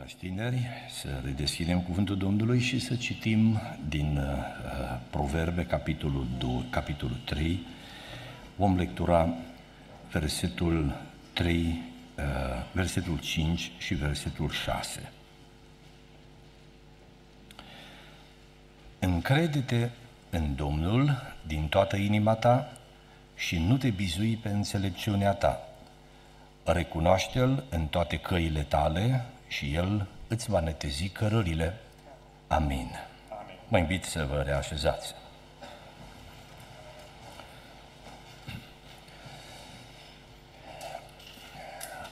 dragi tineri, să redeschidem cuvântul Domnului și să citim din uh, Proverbe, capitolul, 2, capitolul 3. Vom lectura versetul 3, uh, versetul 5 și versetul 6. Încrede-te în Domnul din toată inima ta și nu te bizui pe înțelepciunea ta. Recunoaște-L în toate căile tale și El îți va netezi cărările. Amin. Amin. Mă invit să vă reașezați.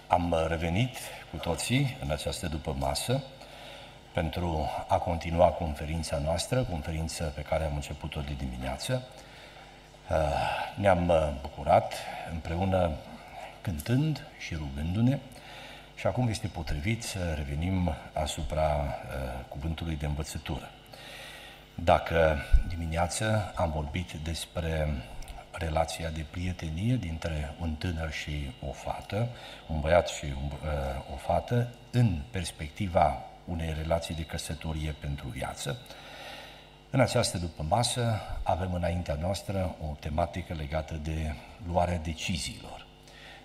Am revenit cu toții în această după masă pentru a continua conferința noastră, conferință pe care am început-o de dimineață. Uh, ne-am bucurat împreună cântând și rugându-ne și acum este potrivit să revenim asupra uh, cuvântului de învățătură. Dacă dimineață am vorbit despre relația de prietenie dintre un tânăr și o fată, un băiat și un, uh, o fată, în perspectiva unei relații de căsătorie pentru viață, în această după masă avem înaintea noastră o tematică legată de luarea deciziilor.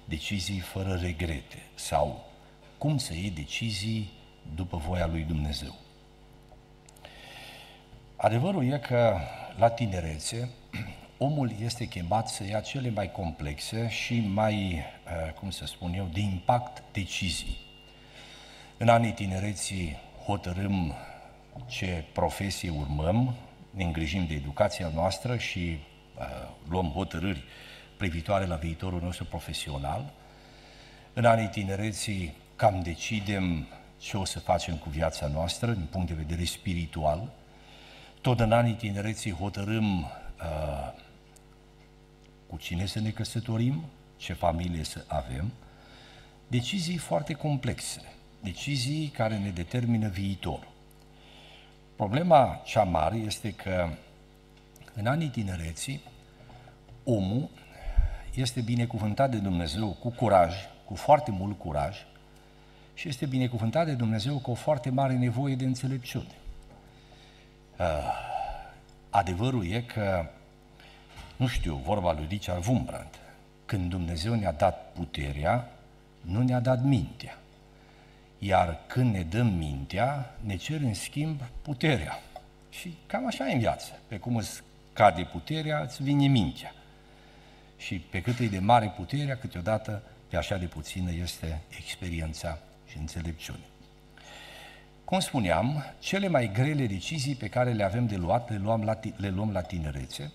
Decizii fără regrete sau cum să iei decizii după voia lui Dumnezeu. Adevărul e că la tinerețe omul este chemat să ia cele mai complexe și mai, eh, cum să spun eu, de impact decizii. În anii tinereții hotărâm ce profesie urmăm, ne îngrijim de educația noastră și uh, luăm hotărâri privitoare la viitorul nostru profesional. În anii tinereții cam decidem ce o să facem cu viața noastră din punct de vedere spiritual. Tot în anii tinereții hotărâm uh, cu cine să ne căsătorim, ce familie să avem. Decizii foarte complexe, decizii care ne determină viitorul. Problema cea mare este că în anii tinereții omul este binecuvântat de Dumnezeu cu curaj, cu foarte mult curaj, și este binecuvântat de Dumnezeu cu o foarte mare nevoie de înțelepciune. Uh, adevărul e că, nu știu, vorba lui Richard Wurmbrand, când Dumnezeu ne-a dat puterea, nu ne-a dat mintea. Iar când ne dăm mintea, ne cer în schimb puterea. Și cam așa e în viață. Pe cum îți cade puterea, îți vine mintea. Și pe cât e de mare puterea, câteodată pe așa de puțină este experiența și înțelepciune. Cum spuneam, cele mai grele decizii pe care le avem de luat le luăm la, le luăm la tinerețe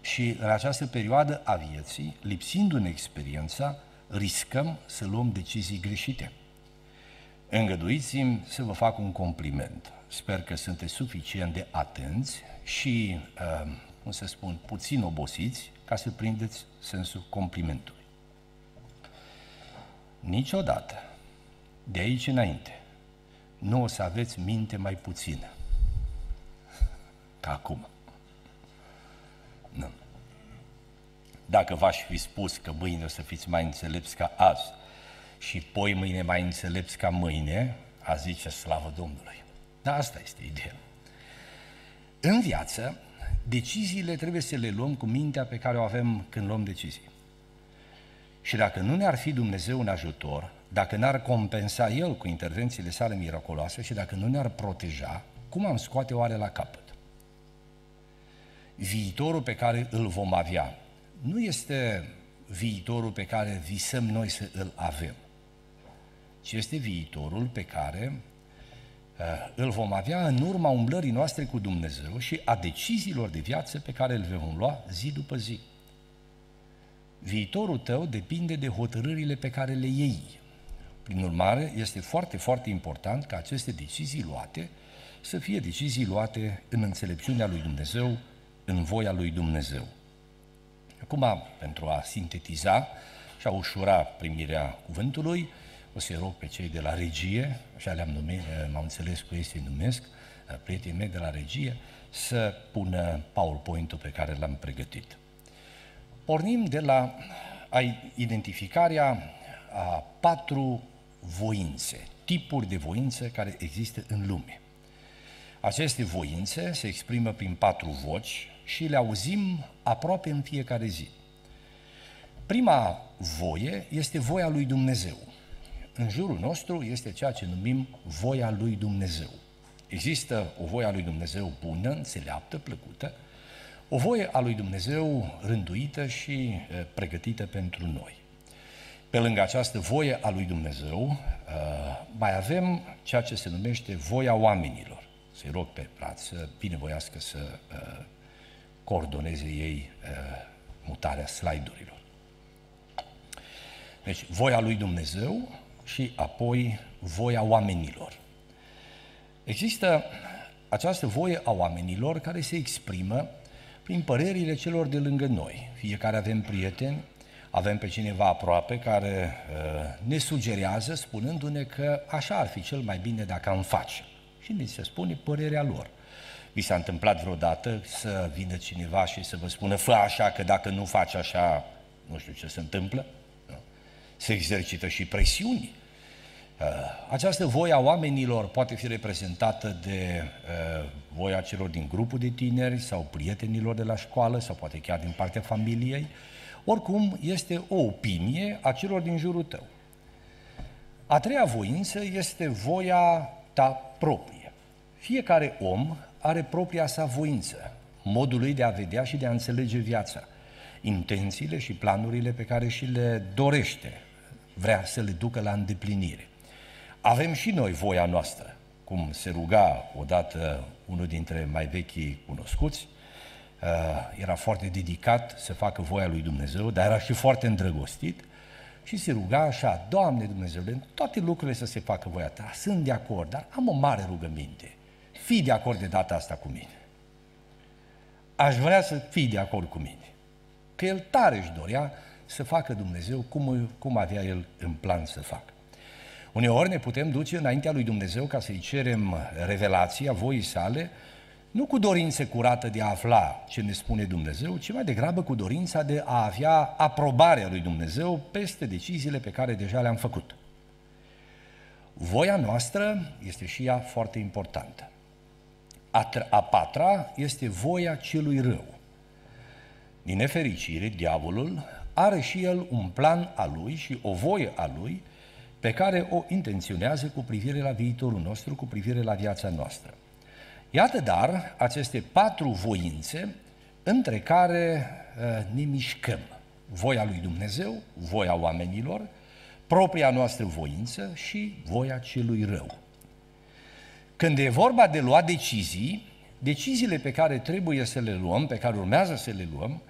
și în această perioadă a vieții, lipsindu-ne experiența, riscăm să luăm decizii greșite. Îngăduiți-mi să vă fac un compliment. Sper că sunteți suficient de atenți și, uh, cum să spun, puțin obosiți ca să prindeți sensul complimentului. Niciodată de aici înainte, nu o să aveți minte mai puțină ca acum. Nu. Dacă v-aș fi spus că mâine o să fiți mai înțelepți ca azi și poi mâine mai înțelepți ca mâine, a zice slavă Domnului. Dar asta este ideea. În viață, deciziile trebuie să le luăm cu mintea pe care o avem când luăm decizii. Și dacă nu ne-ar fi Dumnezeu un ajutor, dacă n-ar compensa El cu intervențiile sale miraculoase și dacă nu ne-ar proteja, cum am scoate oare la capăt? Viitorul pe care îl vom avea nu este viitorul pe care visăm noi să îl avem, ci este viitorul pe care uh, îl vom avea în urma umblării noastre cu Dumnezeu și a deciziilor de viață pe care le vom lua zi după zi. Viitorul tău depinde de hotărârile pe care le iei. Prin urmare, este foarte, foarte important ca aceste decizii luate să fie decizii luate în înțelepciunea lui Dumnezeu, în voia lui Dumnezeu. Acum, pentru a sintetiza și a ușura primirea cuvântului, o să rog pe cei de la regie, așa le-am numit, m-am înțeles cu ei să numesc, prietenii mei de la regie, să pună PowerPoint-ul pe care l-am pregătit. Pornim de la identificarea a patru voințe, tipuri de voință care există în lume. Aceste voințe se exprimă prin patru voci și le auzim aproape în fiecare zi. Prima voie este voia lui Dumnezeu. În jurul nostru este ceea ce numim voia lui Dumnezeu. Există o voie a lui Dumnezeu bună, înțeleaptă, plăcută, o voie a lui Dumnezeu rânduită și pregătită pentru noi. Pe lângă această voie a lui Dumnezeu, mai avem ceea ce se numește voia oamenilor. Să-i rog pe Prat să binevoiască să coordoneze ei mutarea slide-urilor. Deci, voia lui Dumnezeu și apoi voia oamenilor. Există această voie a oamenilor care se exprimă prin părerile celor de lângă noi. Fiecare avem prieteni, avem pe cineva aproape care uh, ne sugerează spunându-ne că așa ar fi cel mai bine dacă am face. Și ni se spune părerea lor. Vi s-a întâmplat vreodată să vină cineva și să vă spună fă așa, că dacă nu faci așa, nu știu ce se întâmplă? Nu? Se exercită și presiuni. Uh, această voie a oamenilor poate fi reprezentată de uh, voia celor din grupul de tineri sau prietenilor de la școală sau poate chiar din partea familiei. Oricum, este o opinie a celor din jurul tău. A treia voință este voia ta proprie. Fiecare om are propria sa voință, modul lui de a vedea și de a înțelege viața, intențiile și planurile pe care și le dorește, vrea să le ducă la îndeplinire. Avem și noi voia noastră, cum se ruga odată unul dintre mai vechii cunoscuți, uh, era foarte dedicat să facă voia lui Dumnezeu, dar era și foarte îndrăgostit și se ruga așa, Doamne Dumnezeule, toate lucrurile să se facă voia ta, sunt de acord, dar am o mare rugăminte, fii de acord de data asta cu mine. Aș vrea să fii de acord cu mine. Că el tare își dorea să facă Dumnezeu cum, cum avea el în plan să facă. Uneori ne putem duce înaintea lui Dumnezeu ca să-i cerem revelația voii sale, nu cu dorință curată de a afla ce ne spune Dumnezeu, ci mai degrabă cu dorința de a avea aprobarea lui Dumnezeu peste deciziile pe care deja le-am făcut. Voia noastră este și ea foarte importantă. A, a patra este voia celui rău. Din nefericire, diavolul are și el un plan al lui și o voie a lui pe care o intenționează cu privire la viitorul nostru, cu privire la viața noastră. Iată dar aceste patru voințe între care uh, ne mișcăm. Voia lui Dumnezeu, voia oamenilor, propria noastră voință și voia celui rău. Când e vorba de luat decizii, deciziile pe care trebuie să le luăm, pe care urmează să le luăm,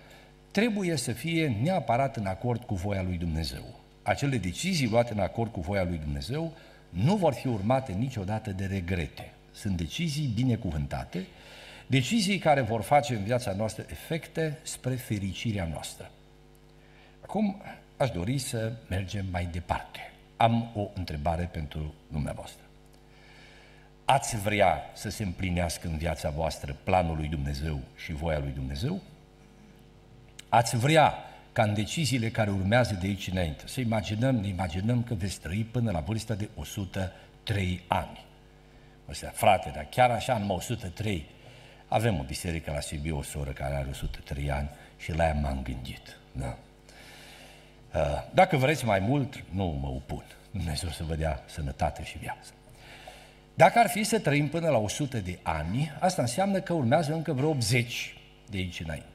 trebuie să fie neapărat în acord cu voia lui Dumnezeu acele decizii luate în acord cu voia lui Dumnezeu nu vor fi urmate niciodată de regrete. Sunt decizii binecuvântate, decizii care vor face în viața noastră efecte spre fericirea noastră. Acum aș dori să mergem mai departe. Am o întrebare pentru dumneavoastră. Ați vrea să se împlinească în viața voastră planul lui Dumnezeu și voia lui Dumnezeu? Ați vrea ca în deciziile care urmează de aici înainte. Să imaginăm, ne imaginăm că veți trăi până la vârsta de 103 ani. O să, frate, dar chiar așa, numai 103, avem o biserică la Sibiu, o soră care are 103 ani și la ea m-am gândit. Da? Uh, dacă vreți mai mult, nu mă opun. Dumnezeu să vă dea sănătate și viață. Dacă ar fi să trăim până la 100 de ani, asta înseamnă că urmează încă vreo 80 de aici înainte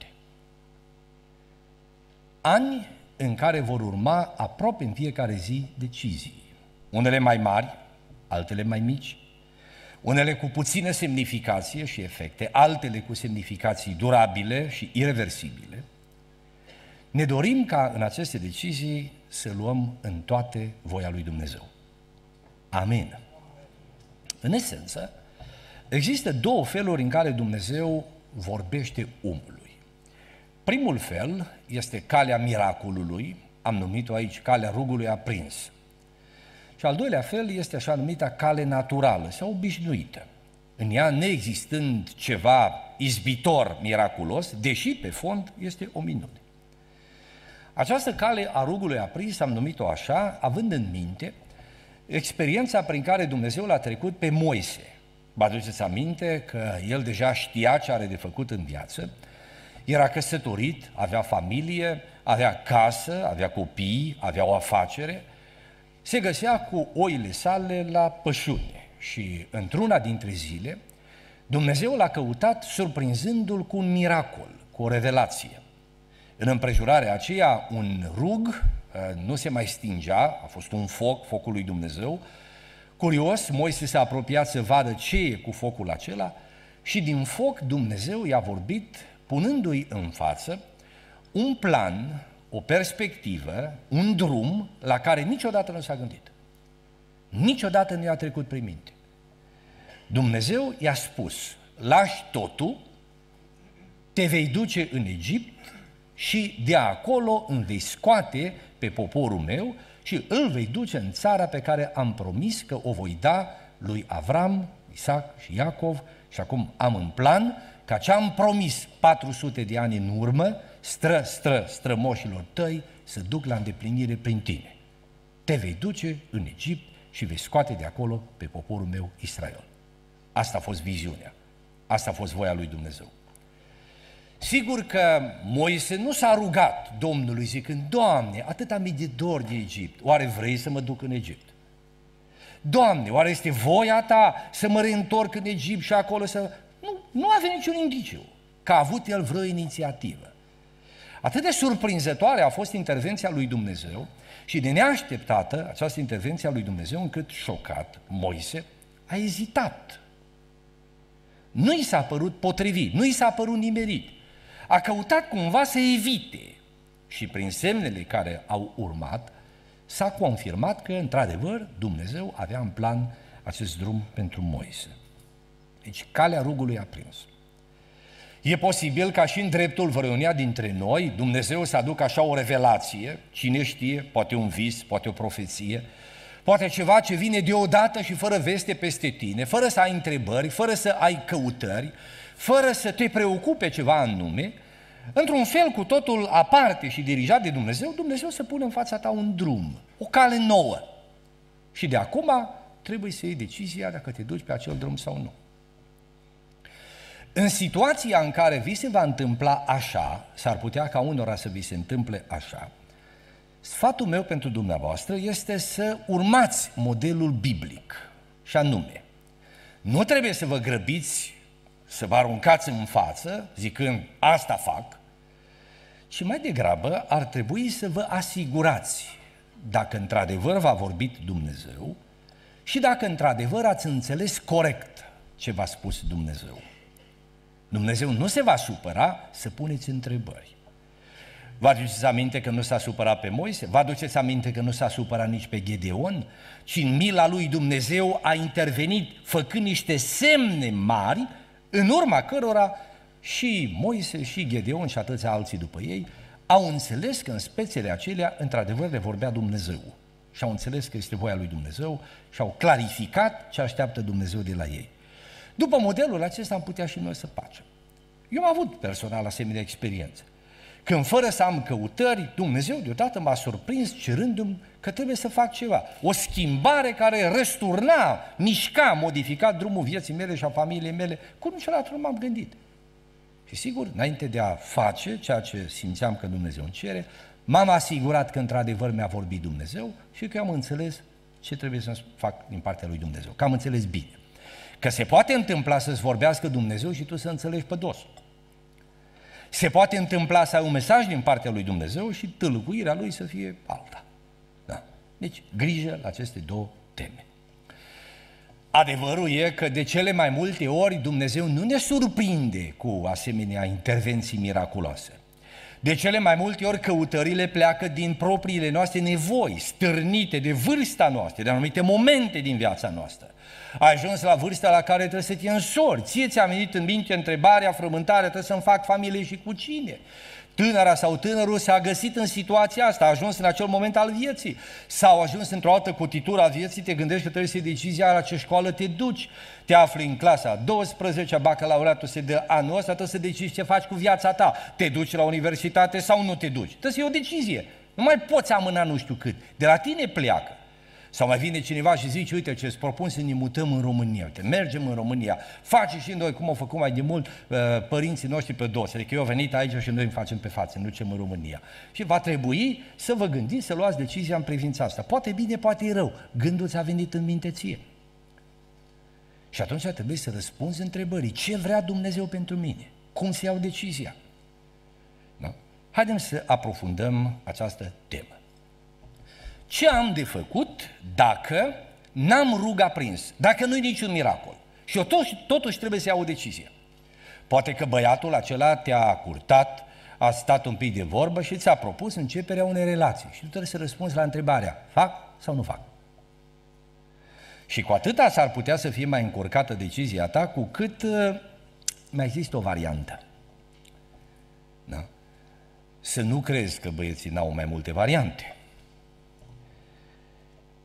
ani în care vor urma aproape în fiecare zi decizii. Unele mai mari, altele mai mici, unele cu puțină semnificație și efecte, altele cu semnificații durabile și irreversibile. Ne dorim ca în aceste decizii să luăm în toate voia lui Dumnezeu. Amin. În esență, există două feluri în care Dumnezeu vorbește omului. Primul fel este calea miracolului, am numit-o aici calea rugului aprins. Și al doilea fel este așa numita cale naturală sau obișnuită. În ea neexistând ceva izbitor miraculos, deși pe fond este o minune. Această cale a rugului aprins am numit-o așa, având în minte experiența prin care Dumnezeu l-a trecut pe Moise. Vă aduceți aminte că el deja știa ce are de făcut în viață, era căsătorit, avea familie, avea casă, avea copii, avea o afacere, se găsea cu oile sale la pășune și într-una dintre zile Dumnezeu l-a căutat surprinzându-l cu un miracol, cu o revelație. În împrejurarea aceea, un rug uh, nu se mai stingea, a fost un foc, focul lui Dumnezeu. Curios, Moise s-a apropiat să vadă ce e cu focul acela și din foc Dumnezeu i-a vorbit punându-i în față un plan, o perspectivă, un drum la care niciodată nu s-a gândit. Niciodată nu i-a trecut prin minte. Dumnezeu i-a spus, lași totul, te vei duce în Egipt și de acolo îmi vei scoate pe poporul meu și îl vei duce în țara pe care am promis că o voi da lui Avram, Isaac și Iacov și acum am în plan ca ce am promis 400 de ani în urmă, stră, stră, strămoșilor tăi, să duc la îndeplinire prin tine. Te vei duce în Egipt și vei scoate de acolo pe poporul meu Israel. Asta a fost viziunea. Asta a fost voia lui Dumnezeu. Sigur că Moise nu s-a rugat Domnului zicând, Doamne, atât am de dor de Egipt, oare vrei să mă duc în Egipt? Doamne, oare este voia ta să mă reîntorc în Egipt și acolo să... Nu, nu avea niciun indiciu că a avut el vreo inițiativă. Atât de surprinzătoare a fost intervenția lui Dumnezeu și de neașteptată această intervenție a lui Dumnezeu încât șocat Moise a ezitat. Nu i s-a părut potrivit, nu i s-a părut nimerit. A căutat cumva să evite și prin semnele care au urmat s-a confirmat că, într-adevăr, Dumnezeu avea în plan acest drum pentru Moise. Deci calea rugului a prins. E posibil ca și în dreptul vreunia dintre noi Dumnezeu să aducă așa o revelație, cine știe, poate un vis, poate o profeție, poate ceva ce vine deodată și fără veste peste tine, fără să ai întrebări, fără să ai căutări, fără să te preocupe ceva anume, într-un fel cu totul aparte și dirijat de Dumnezeu, Dumnezeu să pune în fața ta un drum, o cale nouă. Și de acum trebuie să iei decizia dacă te duci pe acel drum sau nu. În situația în care vi se va întâmpla așa, s-ar putea ca unora să vi se întâmple așa, sfatul meu pentru dumneavoastră este să urmați modelul biblic, și anume, nu trebuie să vă grăbiți să vă aruncați în față, zicând, asta fac, ci mai degrabă ar trebui să vă asigurați dacă într-adevăr v-a vorbit Dumnezeu și dacă într-adevăr ați înțeles corect ce v-a spus Dumnezeu. Dumnezeu nu se va supăra să puneți întrebări. Vă aduceți aminte că nu s-a supărat pe Moise? Vă aduceți aminte că nu s-a supărat nici pe Gedeon? Ci în mila lui Dumnezeu a intervenit făcând niște semne mari, în urma cărora și Moise și Gedeon și atâția alții după ei au înțeles că în spețele acelea, într-adevăr, le vorbea Dumnezeu. Și au înțeles că este voia lui Dumnezeu și au clarificat ce așteaptă Dumnezeu de la ei. După modelul acesta am putea și noi să facem. Eu am avut personal asemenea experiențe. Când fără să am căutări, Dumnezeu deodată m-a surprins cerându-mi că trebuie să fac ceva. O schimbare care răsturna, mișca, modifica drumul vieții mele și a familiei mele, cum niciodată nu m-am gândit. Și sigur, înainte de a face ceea ce simțeam că Dumnezeu îmi cere, m-am asigurat că într-adevăr mi-a vorbit Dumnezeu și că am înțeles ce trebuie să fac din partea lui Dumnezeu, că am înțeles bine. Că se poate întâmpla să-ți vorbească Dumnezeu și tu să înțelegi pe dos. Se poate întâmpla să ai un mesaj din partea lui Dumnezeu și tâlcuirea lui să fie alta. Da. Deci, grijă la aceste două teme. Adevărul e că de cele mai multe ori Dumnezeu nu ne surprinde cu asemenea intervenții miraculoase. De cele mai multe ori căutările pleacă din propriile noastre nevoi, stârnite de vârsta noastră, de anumite momente din viața noastră. Ai ajuns la vârsta la care trebuie să te însori. Ție ți-a venit în minte întrebarea, frământarea, trebuie să-mi fac familie și cu cine? Tânăra sau tânărul s-a găsit în situația asta, a ajuns în acel moment al vieții sau a ajuns într-o altă cotitură a vieții, te gândești că trebuie să iei decizia la ce școală te duci. Te afli în clasa 12, bacalaureatul se dă anul ăsta, trebuie să decizi ce faci cu viața ta. Te duci la universitate sau nu te duci. Trebuie să iei o decizie. Nu mai poți amâna nu știu cât. De la tine pleacă. Sau mai vine cineva și zice, uite ce îți propun să ne mutăm în România, uite, mergem în România, face și noi cum au făcut mai de mult uh, părinții noștri pe dos, adică eu au venit aici și noi îmi facem pe față, nu ducem în România. Și va trebui să vă gândiți, să luați decizia în privința asta. Poate bine, poate e rău. Gândul ți-a venit în minte ție. Și atunci trebuie să răspunzi întrebării, ce vrea Dumnezeu pentru mine? Cum să iau decizia? Da? Haideți să aprofundăm această temă. Ce am de făcut dacă n-am ruga prins, dacă nu-i niciun miracol? Și eu totuși, totuși trebuie să iau o decizie. Poate că băiatul acela te-a curtat, a stat un pic de vorbă și ți-a propus începerea unei relații. Și tu trebuie să răspunzi la întrebarea, fac sau nu fac? Și cu atâta s-ar putea să fie mai încurcată decizia ta, cu cât uh, mai există o variantă. Da? Să nu crezi că băieții n-au mai multe variante.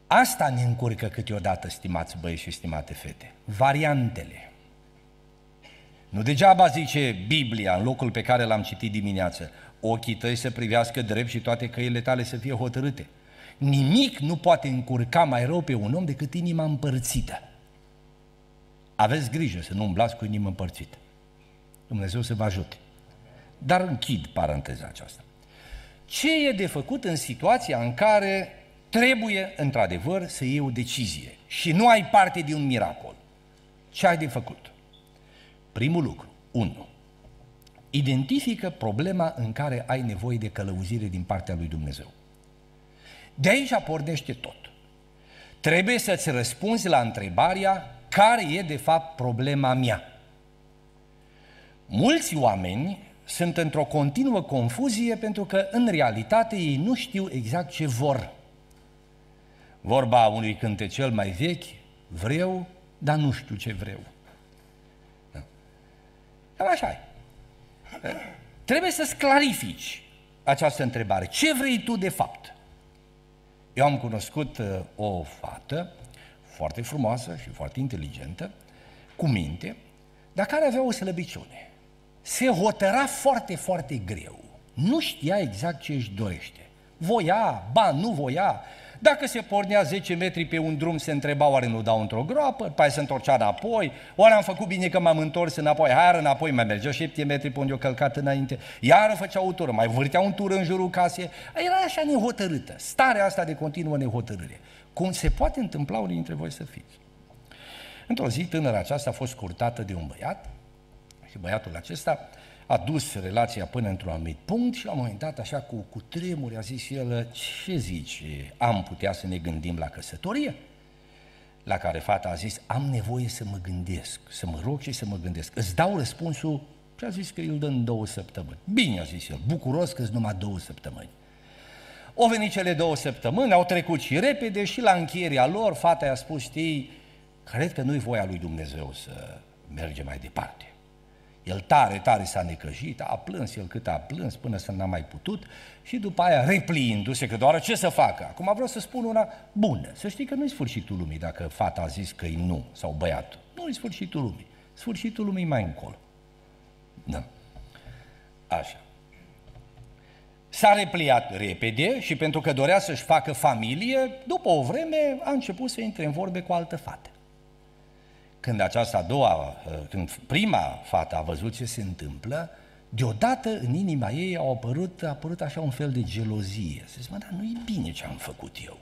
Asta ne încurcă câteodată, stimați băieți și stimate fete. Variantele. Nu degeaba zice Biblia, în locul pe care l-am citit dimineață, ochii tăi să privească drept și toate căile tale să fie hotărâte. Nimic nu poate încurca mai rău pe un om decât inima împărțită. Aveți grijă să nu umblați cu inima împărțită. Dumnezeu să vă ajute. Dar închid paranteza aceasta. Ce e de făcut în situația în care trebuie, într-adevăr, să iei o decizie și nu ai parte de un miracol? Ce ai de făcut? Primul lucru, 1. Identifică problema în care ai nevoie de călăuzire din partea lui Dumnezeu. De aici pornește tot. Trebuie să-ți răspunzi la întrebarea care e de fapt problema mea. Mulți oameni sunt într-o continuă confuzie pentru că în realitate ei nu știu exact ce vor. Vorba unui cântecel mai vechi, vreau, dar nu știu ce vreau. Da. Cam așa e. Trebuie să-ți clarifici această întrebare. Ce vrei tu de fapt? Eu am cunoscut uh, o fată foarte frumoasă și foarte inteligentă, cu minte, dar care avea o slăbiciune. Se hotăra foarte, foarte greu. Nu știa exact ce își dorește. Voia, ba, nu voia, dacă se pornea 10 metri pe un drum, se întreba oare nu dau într-o groapă, după se întorcea înapoi, oare am făcut bine că m-am întors înapoi, iar înapoi mai mergea 7 metri pe unde o călcat înainte, iar făcea o tură, mai vârtea un tur în jurul casei, era așa nehotărâtă, starea asta de continuă nehotărâre. Cum se poate întâmpla unii dintre voi să fiți? Într-o zi, tânăra aceasta a fost curtată de un băiat și băiatul acesta a dus relația până într-un anumit punct și la un moment dat, așa cu, cu tremuri, a zis el, ce zici, am putea să ne gândim la căsătorie? La care fata a zis, am nevoie să mă gândesc, să mă rog și să mă gândesc. Îți dau răspunsul și a zis că îl dă în două săptămâni. Bine, a zis el, bucuros că numai două săptămâni. Au venit cele două săptămâni, au trecut și repede și la încheierea lor, fata i-a spus, știi, cred că nu-i voia lui Dumnezeu să mergem mai departe. El tare, tare s-a necăjit, a plâns el cât a plâns până să n-a mai putut și după aia repliindu-se că doar ce să facă. Acum vreau să spun una bună. Să știi că nu-i sfârșitul lumii dacă fata a zis că e nu sau băiatul. Nu-i sfârșitul lumii. Sfârșitul lumii mai încolo. Da. Așa. S-a repliat repede și pentru că dorea să-și facă familie, după o vreme a început să intre în vorbe cu altă fată. Când aceasta a doua, uh, când prima fată a văzut ce se întâmplă, deodată în inima ei a apărut, a apărut așa un fel de gelozie. Se zice, mă, dar nu e bine ce am făcut eu.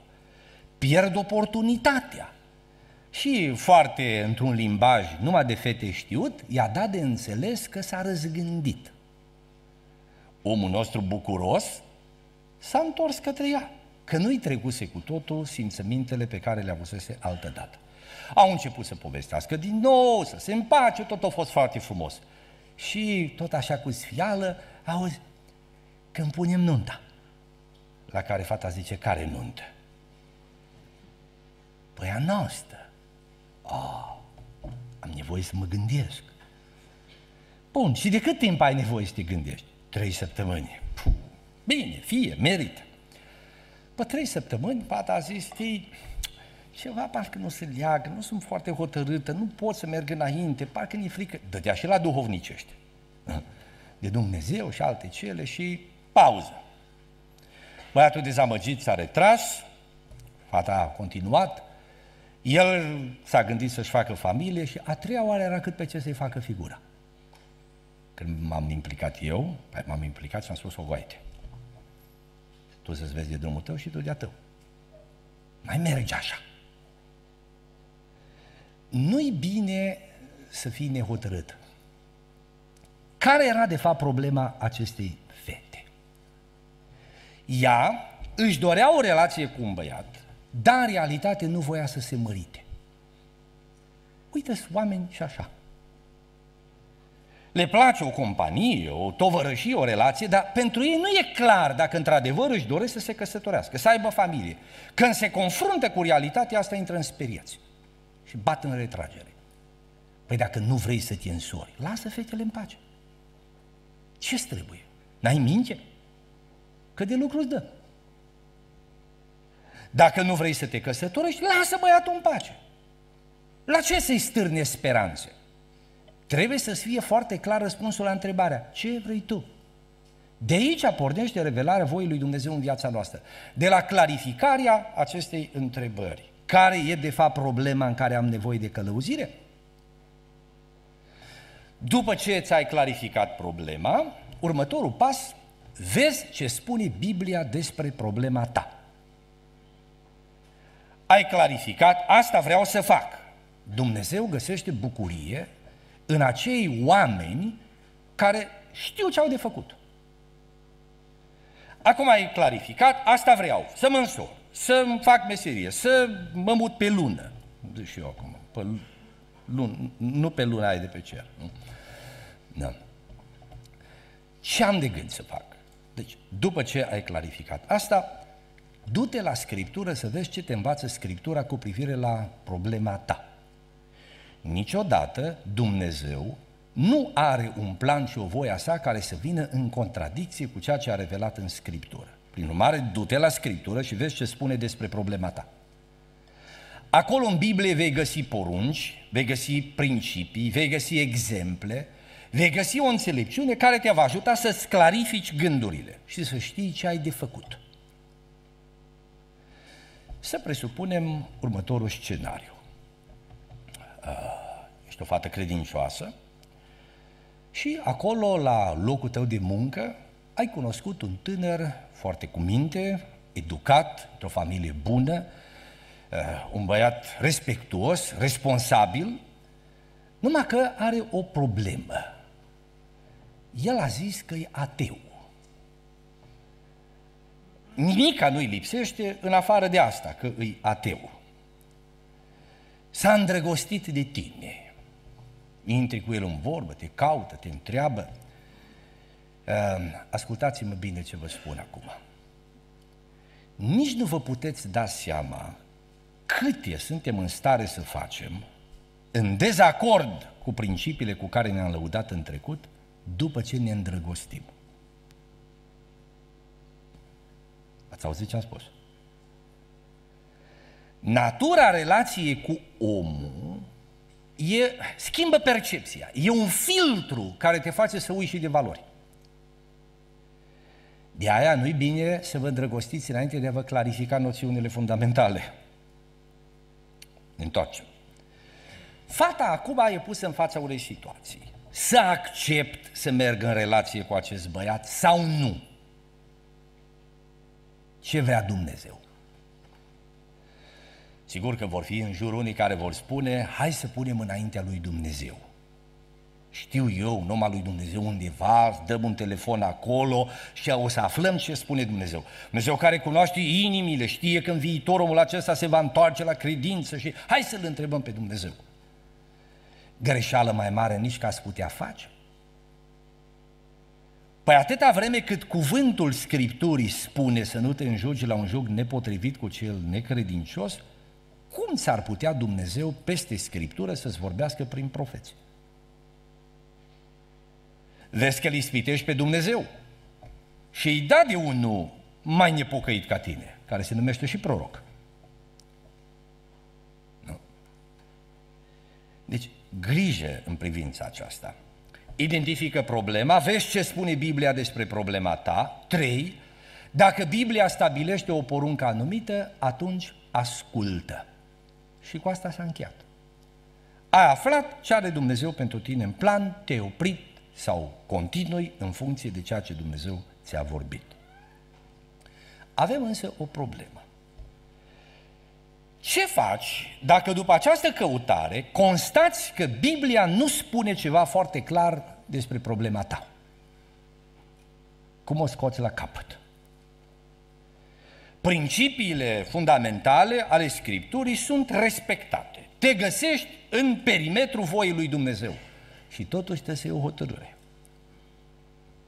Pierd oportunitatea. Și foarte, într-un limbaj numai de fete știut, i-a dat de înțeles că s-a răzgândit. Omul nostru bucuros s-a întors către ea, că nu-i trecuse cu totul simțămintele pe care le avusese altă dată. Au început să povestească din nou, să se împace, tot a fost foarte frumos. Și tot așa cu sfială, auzi, când punem nunta. La care fata zice, care nuntă? Păi a noastră. Oh, am nevoie să mă gândesc. Bun, și de cât timp ai nevoie să te gândești? Trei săptămâni. Puh, bine, fie, merită. Pe trei săptămâni, fata a zis, știi, ceva parcă nu se leagă, nu sunt foarte hotărâtă, nu pot să merg înainte, parcă mi-e frică. Dădea și la duhovnicește. De Dumnezeu și alte cele și pauză. Băiatul dezamăgit s-a retras, Fata a continuat, el s-a gândit să-și facă familie și a treia oară era cât pe ce să-i facă figura. Când m-am implicat eu, păi m-am implicat și am spus, o goaite. Tu să-ți vezi de drumul tău și tu de-a tău. Mai merge așa. Nu-i bine să fii nehotărât. Care era de fapt problema acestei fete? Ea își dorea o relație cu un băiat, dar în realitate nu voia să se mărite. uite oameni și așa. Le place o companie, o tovărășie, o relație, dar pentru ei nu e clar dacă într-adevăr își doresc să se căsătorească, să aibă familie. Când se confruntă cu realitatea asta, intră în speriați și bat în retragere. Păi dacă nu vrei să te însori, lasă fetele în pace. Ce trebuie? N-ai minge? Că de lucru îți dă. Dacă nu vrei să te căsătorești, lasă băiatul în pace. La ce să-i stârne speranțe? Trebuie să fie foarte clar răspunsul la întrebarea, ce vrei tu? De aici pornește revelarea voii lui Dumnezeu în viața noastră. De la clarificarea acestei întrebări. Care e de fapt problema în care am nevoie de călăuzire? După ce ți-ai clarificat problema, următorul pas, vezi ce spune Biblia despre problema ta. Ai clarificat, asta vreau să fac. Dumnezeu găsește bucurie în acei oameni care știu ce au de făcut. Acum ai clarificat, asta vreau, să mă însor, să fac meserie, să mă mut pe lună. Zic și eu acum, pe lună, nu pe luna aia de pe cer. Nu? Da. Ce am de gând să fac? Deci, după ce ai clarificat asta, du-te la Scriptură să vezi ce te învață Scriptura cu privire la problema ta. Niciodată Dumnezeu nu are un plan și o voie a sa care să vină în contradicție cu ceea ce a revelat în Scriptură. Prin urmare, du-te la Scriptură și vezi ce spune despre problema ta. Acolo în Biblie vei găsi porunci, vei găsi principii, vei găsi exemple, vei găsi o înțelepciune care te va ajuta să-ți clarifici gândurile și să știi ce ai de făcut. Să presupunem următorul scenariu. Uh, ești o fată credincioasă și acolo, la locul tău de muncă, ai cunoscut un tânăr foarte cu minte, educat, într-o familie bună, uh, un băiat respectuos, responsabil, numai că are o problemă. El a zis că e ateu. Nimica nu-i lipsește în afară de asta, că îi ateu. S-a îndrăgostit de tine. Intri cu el în vorbă, te caută, te întreabă. Ascultați-mă bine ce vă spun acum. Nici nu vă puteți da seama câte suntem în stare să facem în dezacord cu principiile cu care ne-am lăudat în trecut după ce ne îndrăgostim. Ați auzit ce am spus? Natura relației cu omul e, schimbă percepția. E un filtru care te face să uiți și de valori. De aia nu-i bine să vă îndrăgostiți înainte de a vă clarifica noțiunile fundamentale. Ne întoarcem. Fata acum e pusă în fața unei situații. Să accept să merg în relație cu acest băiat sau nu? Ce vrea Dumnezeu? Sigur că vor fi în jur unii care vor spune, hai să punem înaintea lui Dumnezeu. Știu eu, numai lui Dumnezeu undeva, dăm un telefon acolo și o să aflăm ce spune Dumnezeu. Dumnezeu care cunoaște inimile, știe că în viitor omul acesta se va întoarce la credință și hai să-L întrebăm pe Dumnezeu. Greșeală mai mare nici ca să putea face. Păi atâta vreme cât cuvântul Scripturii spune să nu te înjugi la un joc nepotrivit cu cel necredincios, cum s-ar putea Dumnezeu peste Scriptură să-ți vorbească prin profeți? Vezi că îl ispitești pe Dumnezeu și îi da de unul mai nepocăit ca tine, care se numește și proroc. Nu? Deci, grijă în privința aceasta. Identifică problema, vezi ce spune Biblia despre problema ta. Trei, dacă Biblia stabilește o poruncă anumită, atunci ascultă. Și cu asta s-a încheiat. Ai aflat ce are Dumnezeu pentru tine în plan, te-ai oprit sau continui în funcție de ceea ce Dumnezeu ți-a vorbit. Avem însă o problemă. Ce faci dacă după această căutare constați că Biblia nu spune ceva foarte clar despre problema ta? Cum o scoți la capăt? Principiile fundamentale ale Scripturii sunt respectate. Te găsești în perimetrul voii lui Dumnezeu. Și totuși trebuie să iei o hotărâre.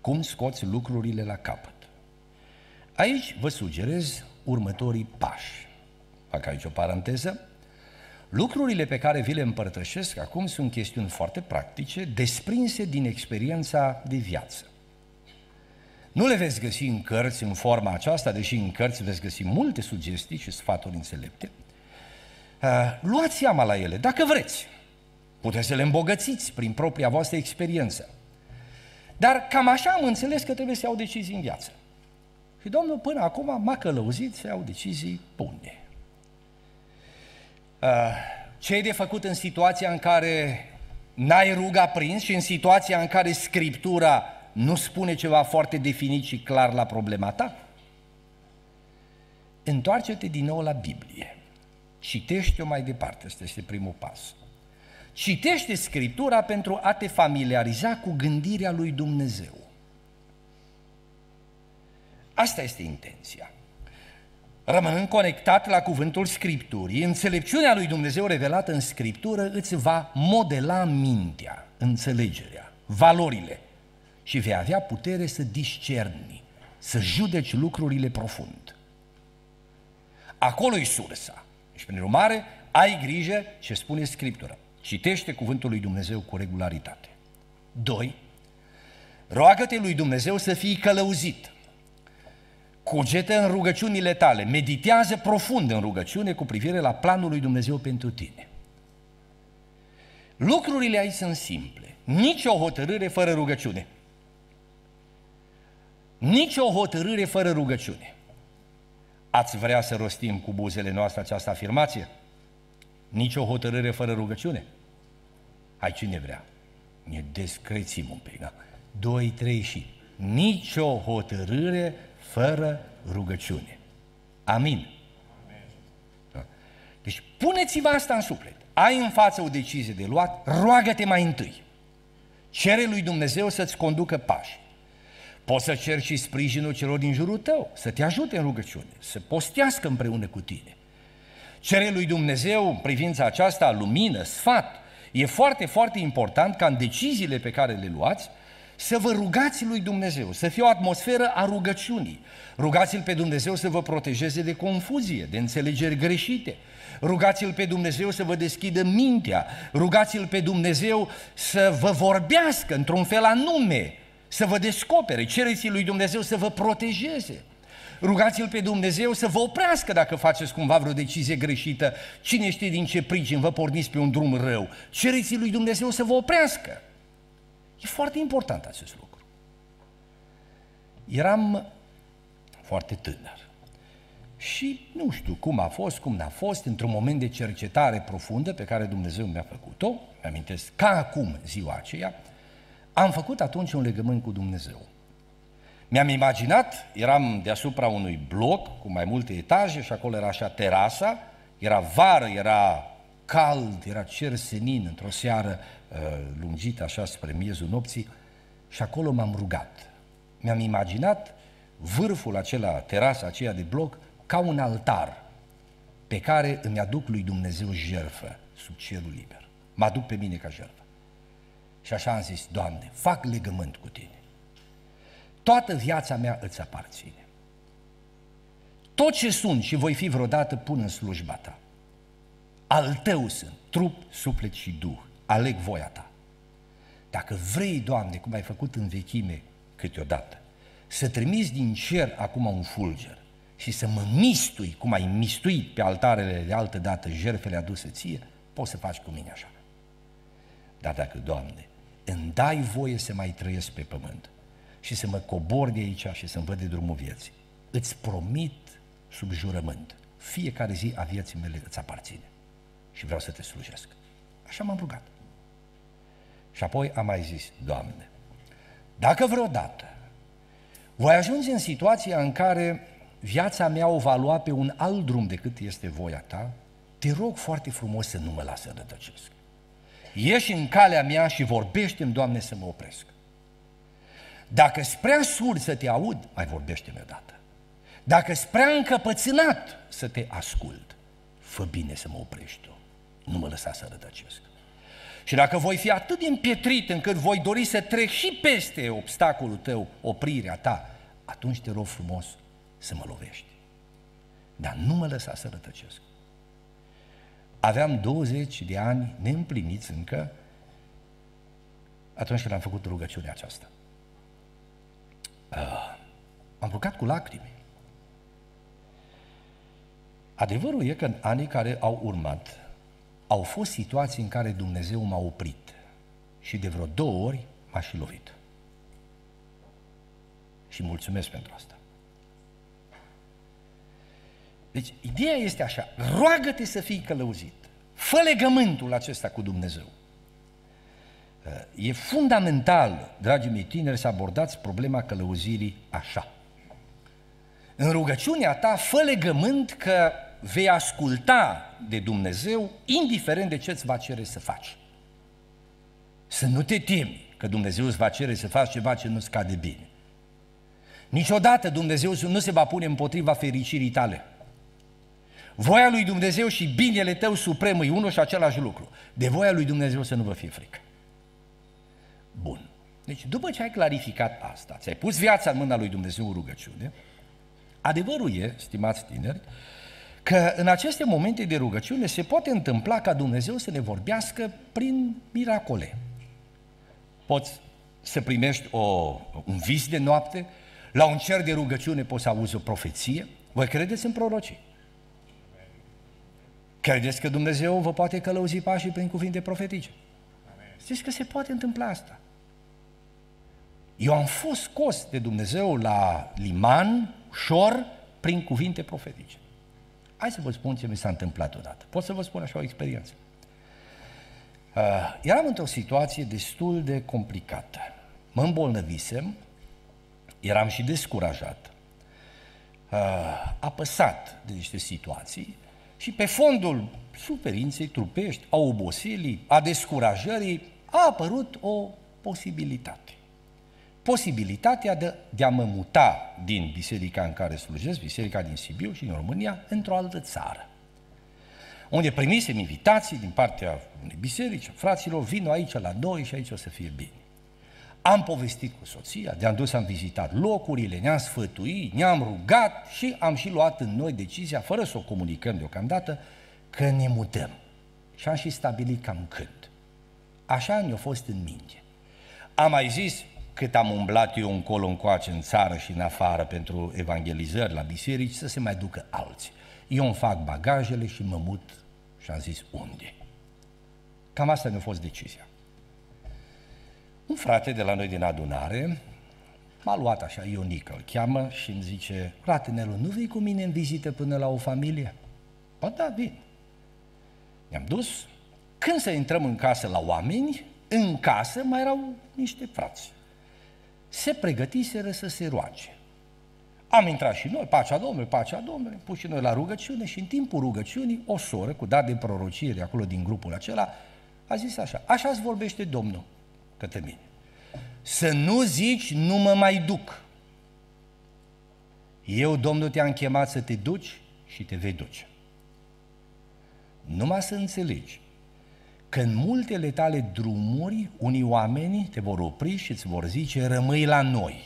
Cum scoți lucrurile la capăt? Aici vă sugerez următorii pași. Fac aici o paranteză. Lucrurile pe care vi le împărtășesc acum sunt chestiuni foarte practice, desprinse din experiența de viață. Nu le veți găsi în cărți în forma aceasta, deși în cărți veți găsi multe sugestii și sfaturi înțelepte. Uh, luați seama la ele, dacă vreți. Puteți să le îmbogățiți prin propria voastră experiență. Dar cam așa am înțeles că trebuie să iau decizii în viață. Și Domnul până acum m-a călăuzit să iau decizii bune. Uh, ce e de făcut în situația în care n-ai ruga prins și în situația în care Scriptura nu spune ceva foarte definit și clar la problema ta? Întoarce-te din nou la Biblie. Citește-o mai departe, ăsta este primul pas. Citește Scriptura pentru a te familiariza cu gândirea lui Dumnezeu. Asta este intenția. Rămânând conectat la cuvântul Scripturii, înțelepciunea lui Dumnezeu revelată în Scriptură îți va modela mintea, înțelegerea, valorile și vei avea putere să discerni, să judeci lucrurile profund. Acolo e sursa. Și prin urmare, ai grijă ce spune Scriptura. Citește cuvântul lui Dumnezeu cu regularitate. 2. Roagă-te lui Dumnezeu să fii călăuzit. Cugetă în rugăciunile tale, meditează profund în rugăciune cu privire la planul lui Dumnezeu pentru tine. Lucrurile aici sunt simple. Nici o hotărâre fără rugăciune. Nici o hotărâre fără rugăciune. Ați vrea să rostim cu buzele noastre această afirmație? Nici o hotărâre fără rugăciune? Hai, cine vrea? Ne descrețim un pic, da? Doi, trei și... Nici o hotărâre fără rugăciune. Amin. Da? Deci puneți-vă asta în suflet. Ai în față o decizie de luat, roagă-te mai întâi. Cere lui Dumnezeu să-ți conducă pași. Poți să ceri și sprijinul celor din jurul tău, să te ajute în rugăciune, să postească împreună cu tine. Cere lui Dumnezeu în privința aceasta lumină, sfat. E foarte, foarte important ca în deciziile pe care le luați să vă rugați lui Dumnezeu, să fie o atmosferă a rugăciunii. Rugați-L pe Dumnezeu să vă protejeze de confuzie, de înțelegeri greșite. Rugați-L pe Dumnezeu să vă deschidă mintea. Rugați-L pe Dumnezeu să vă vorbească într-un fel anume, să vă descopere. Cereți lui Dumnezeu să vă protejeze. Rugați-L pe Dumnezeu să vă oprească dacă faceți cumva vreo decizie greșită. Cine știe din ce pricin vă porniți pe un drum rău. Cereți lui Dumnezeu să vă oprească. E foarte important acest lucru. Eram foarte tânăr. Și nu știu cum a fost, cum n-a fost, într-un moment de cercetare profundă pe care Dumnezeu mi-a făcut-o, mi-amintesc ca acum ziua aceea, am făcut atunci un legământ cu Dumnezeu. Mi-am imaginat, eram deasupra unui bloc cu mai multe etaje și acolo era așa terasa, era vară, era cald, era cer senin într-o seară uh, lungită așa spre miezul nopții și acolo m-am rugat. Mi-am imaginat vârful acela, terasa aceea de bloc, ca un altar pe care îmi aduc lui Dumnezeu jertfă sub cerul liber. Mă aduc pe mine ca jertfă. Și așa am zis, Doamne, fac legământ cu Tine. Toată viața mea îți aparține. Tot ce sunt și voi fi vreodată pun în slujba Ta. Al Tău sunt, trup, suflet și duh. Aleg voia Ta. Dacă vrei, Doamne, cum ai făcut în vechime câteodată, să trimiți din cer acum un fulger și să mă mistui, cum ai mistuit pe altarele de altă dată jertfele aduse ție, poți să faci cu mine așa. Dar dacă, Doamne, îmi dai voie să mai trăiesc pe pământ și să mă cobor de aici și să-mi văd de drumul vieții, îți promit sub jurământ, fiecare zi a vieții mele îți aparține și vreau să te slujesc. Așa m-am rugat. Și apoi am mai zis, Doamne, dacă vreodată voi ajunge în situația în care viața mea o va lua pe un alt drum decât este voia ta, te rog foarte frumos să nu mă lasă rătăcesc. Ieși în calea mea și vorbește-mi, Doamne, să mă opresc. Dacă spre surd să te aud, mai vorbește-mi odată. Dacă spre încăpățânat să te ascult, fă bine să mă oprești tu. Nu mă lăsa să rătăcesc. Și dacă voi fi atât de împietrit încât voi dori să trec și peste obstacolul tău, oprirea ta, atunci te rog frumos să mă lovești. Dar nu mă lăsa să rătăcesc. Aveam 20 de ani neîmpliniți încă atunci când am făcut rugăciunea aceasta. Uh, am rugat cu lacrimi. Adevărul e că în anii care au urmat, au fost situații în care Dumnezeu m-a oprit și de vreo două ori m-a și lovit. Și mulțumesc pentru asta. Deci, ideea este așa, roagă-te să fii călăuzit. Fă legământul acesta cu Dumnezeu. E fundamental, dragii mei tineri, să abordați problema călăuzirii așa. În rugăciunea ta, fă legământ că vei asculta de Dumnezeu, indiferent de ce îți va cere să faci. Să nu te temi că Dumnezeu îți va cere să faci ceva ce nu-ți cade bine. Niciodată Dumnezeu nu se va pune împotriva fericirii tale. Voia lui Dumnezeu și binele tău suprem e unul și același lucru. De voia lui Dumnezeu să nu vă fie frică. Bun. Deci după ce ai clarificat asta, ți-ai pus viața în mâna lui Dumnezeu în rugăciune, adevărul e, stimați tineri, că în aceste momente de rugăciune se poate întâmpla ca Dumnezeu să ne vorbească prin miracole. Poți să primești o, un vis de noapte, la un cer de rugăciune poți să auzi o profeție. Voi credeți în prorocii? Credeți că Dumnezeu vă poate călăuzi pașii prin cuvinte profetice? Știți că se poate întâmpla asta. Eu am fost scos de Dumnezeu la liman, șor, prin cuvinte profetice. Hai să vă spun ce mi s-a întâmplat odată. Pot să vă spun așa o experiență. Uh, eram într-o situație destul de complicată. Mă îmbolnăvisem, eram și descurajat, uh, apăsat de niște situații și pe fondul suferinței trupești, a oboselii, a descurajării, a apărut o posibilitate posibilitatea de, de a mă muta din biserica în care slujesc, biserica din Sibiu și din România, într-o altă țară. Unde primisem invitații din partea unei biserici, fraților, vin aici la noi și aici o să fie bine. Am povestit cu soția, de-am dus, am vizitat locurile, ne-am sfătuit, ne-am rugat și am și luat în noi decizia, fără să o comunicăm deocamdată, că ne mutăm. Și am și stabilit cam când. Așa ne-a fost în minte. Am mai zis, cât am umblat eu încolo încoace în țară și în afară pentru evangelizări la biserici, să se mai ducă alții. Eu îmi fac bagajele și mă mut și am zis unde. Cam asta mi-a fost decizia. Un frate de la noi din adunare m-a luat așa, Ionică îl cheamă și îmi zice, frate Nelu, nu vii cu mine în vizită până la o familie? Ba da, vin. Ne-am dus. Când să intrăm în casă la oameni, în casă mai erau niște frați se pregătiseră să se roage. Am intrat și noi, pacea Domnului, pacea Domnului, pus și noi la rugăciune și în timpul rugăciunii, o soră cu dat de prorocire acolo din grupul acela, a zis așa, așa îți vorbește Domnul către mine. Să nu zici, nu mă mai duc. Eu, Domnul, te-am chemat să te duci și te vei duce. Numai să înțelegi că în multele tale drumuri, unii oameni te vor opri și îți vor zice, rămâi la noi.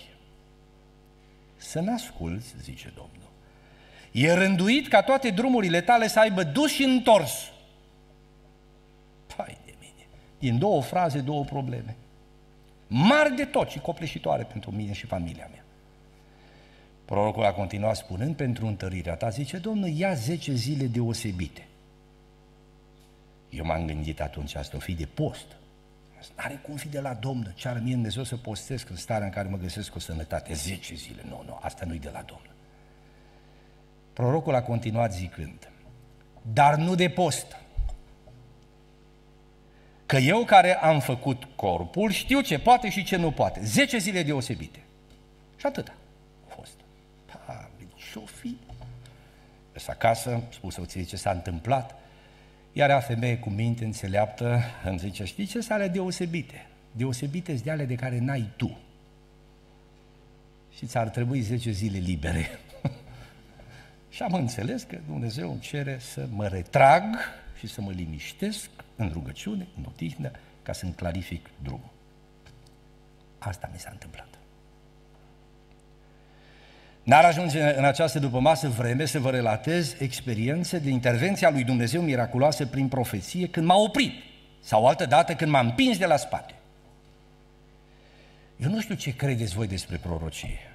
Să n-asculți, zice Domnul. E rânduit ca toate drumurile tale să aibă dus și întors. Pai de mine. Din două fraze, două probleme. Mari de tot și copleșitoare pentru mine și familia mea. Prorocul a continuat spunând, pentru întărirea ta, zice, Domnul, ia 10 zile deosebite. Eu m-am gândit atunci, asta o fi de post. N-are cum fi de la Domnul. Ce ar mie Dumnezeu să postesc în starea în care mă găsesc cu sănătate? 10 zile. Nu, nu, asta nu-i de la Domnul. Prorocul a continuat zicând, dar nu de post. Că eu care am făcut corpul știu ce poate și ce nu poate. Zece zile deosebite. Și atâta a fost. Pa, ce-o fi? Să acasă, spus soției ce s-a întâmplat, iar a femeie cu minte înțeleaptă îmi zice, știi ce sunt ale deosebite? Deosebite sunt de ale de care n-ai tu. Și ți-ar trebui 10 zile libere. și am înțeles că Dumnezeu îmi cere să mă retrag și să mă liniștesc în rugăciune, în odihnă, ca să-mi clarific drumul. Asta mi s-a întâmplat. N-ar ajunge în această după masă vreme să vă relatez experiențe de intervenția lui Dumnezeu miraculoasă prin profeție când m-a oprit sau altă dată când m-a împins de la spate. Eu nu știu ce credeți voi despre prorocie,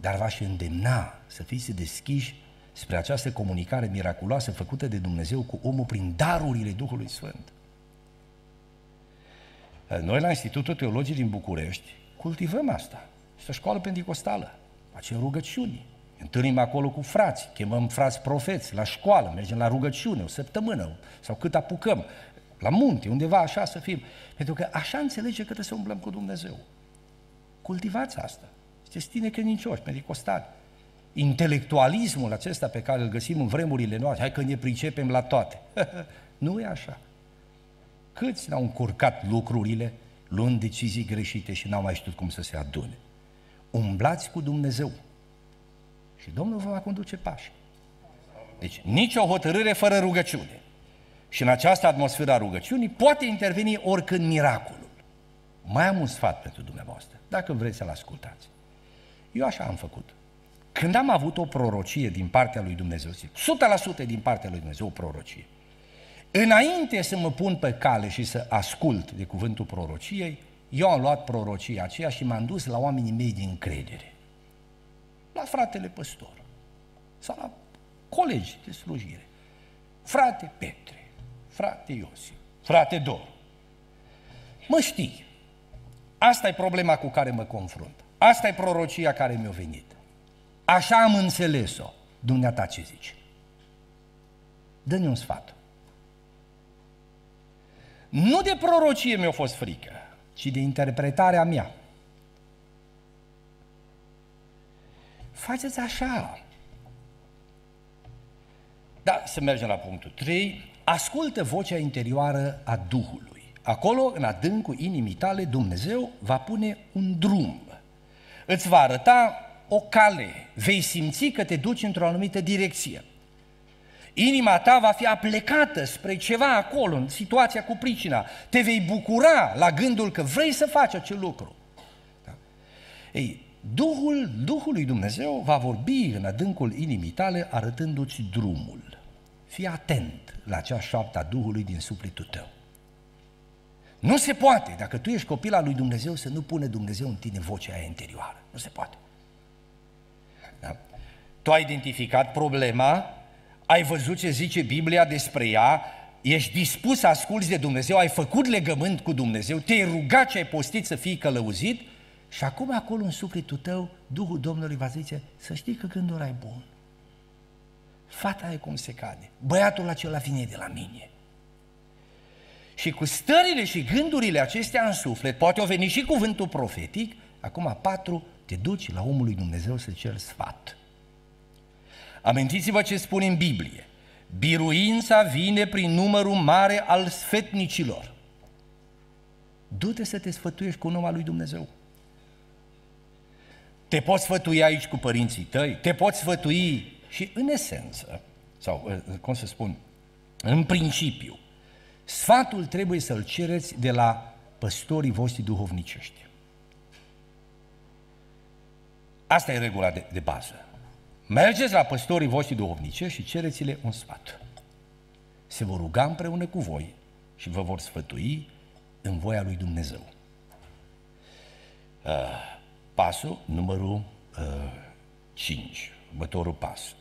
dar v-aș îndemna să fiți deschiși spre această comunicare miraculoasă făcută de Dumnezeu cu omul prin darurile Duhului Sfânt. Noi la Institutul Teologii din București cultivăm asta. Este o școală pentecostală. Facem rugăciuni. Întâlnim acolo cu frați, chemăm frați profeți la școală, mergem la rugăciune o săptămână sau cât apucăm, la munte, undeva așa să fim. Pentru că așa înțelege că trebuie să umblăm cu Dumnezeu. Cultivați asta. Sunteți tine credincioși, medicostali. Intelectualismul acesta pe care îl găsim în vremurile noastre, hai că ne pricepem la toate. nu e așa. Câți n-au încurcat lucrurile, luând decizii greșite și n-au mai știut cum să se adune. Umblați cu Dumnezeu și Domnul vă va conduce pași. Deci, nicio hotărâre fără rugăciune. Și în această atmosferă a rugăciunii poate interveni oricând miracolul. Mai am un sfat pentru dumneavoastră, dacă vreți să-l ascultați. Eu așa am făcut. Când am avut o prorocie din partea lui Dumnezeu, 100% din partea lui Dumnezeu o prorocie, înainte să mă pun pe cale și să ascult de cuvântul prorociei, eu am luat prorocia aceea și m-am dus la oamenii mei din încredere. La fratele păstor sau la colegi de slujire. Frate Petre, frate Iosif, frate Dor. Mă știi, asta e problema cu care mă confrunt. Asta e prorocia care mi-a venit. Așa am înțeles-o. Dumneata ce zici? Dă-ne un sfat. Nu de prorocie mi-a fost frică, ci de interpretarea mea. Faceți așa. Da, să mergem la punctul 3. Ascultă vocea interioară a Duhului. Acolo, în adâncul inimii tale, Dumnezeu va pune un drum. Îți va arăta o cale. Vei simți că te duci într-o anumită direcție. Inima ta va fi aplecată spre ceva acolo, în situația cu pricina. Te vei bucura la gândul că vrei să faci acel lucru. Da? Ei, Duhul, Duhul lui Dumnezeu va vorbi în adâncul inimii tale arătându-ți drumul. Fii atent la acea șoaptă a Duhului din sufletul tău. Nu se poate, dacă tu ești copil al lui Dumnezeu, să nu pune Dumnezeu în tine vocea aia interioară. Nu se poate. Da? Tu ai identificat problema, ai văzut ce zice Biblia despre ea, ești dispus să asculți de Dumnezeu, ai făcut legământ cu Dumnezeu, te-ai rugat și ai postit să fii călăuzit și acum acolo în sufletul tău, Duhul Domnului va zice, să știi că gândul ai bun. Fata e cum se cade, băiatul acela vine de la mine. Și cu stările și gândurile acestea în suflet, poate o veni și cuvântul profetic, acum patru, te duci la omul lui Dumnezeu să cer sfat. Amintiți-vă ce spune în Biblie. Biruința vine prin numărul mare al sfetnicilor. Du-te să te sfătuiești cu numele lui Dumnezeu. Te poți sfătui aici cu părinții tăi, te poți sfătui și în esență, sau cum să spun, în principiu, sfatul trebuie să-l cereți de la păstorii voștri duhovnicești. Asta e regula de, de bază. Mergeți la păstorii voștri duhovnicești și cereți-le un sfat. Se vor ruga împreună cu voi și vă vor sfătui în voia lui Dumnezeu. Uh, pasul numărul uh, 5, următorul pas.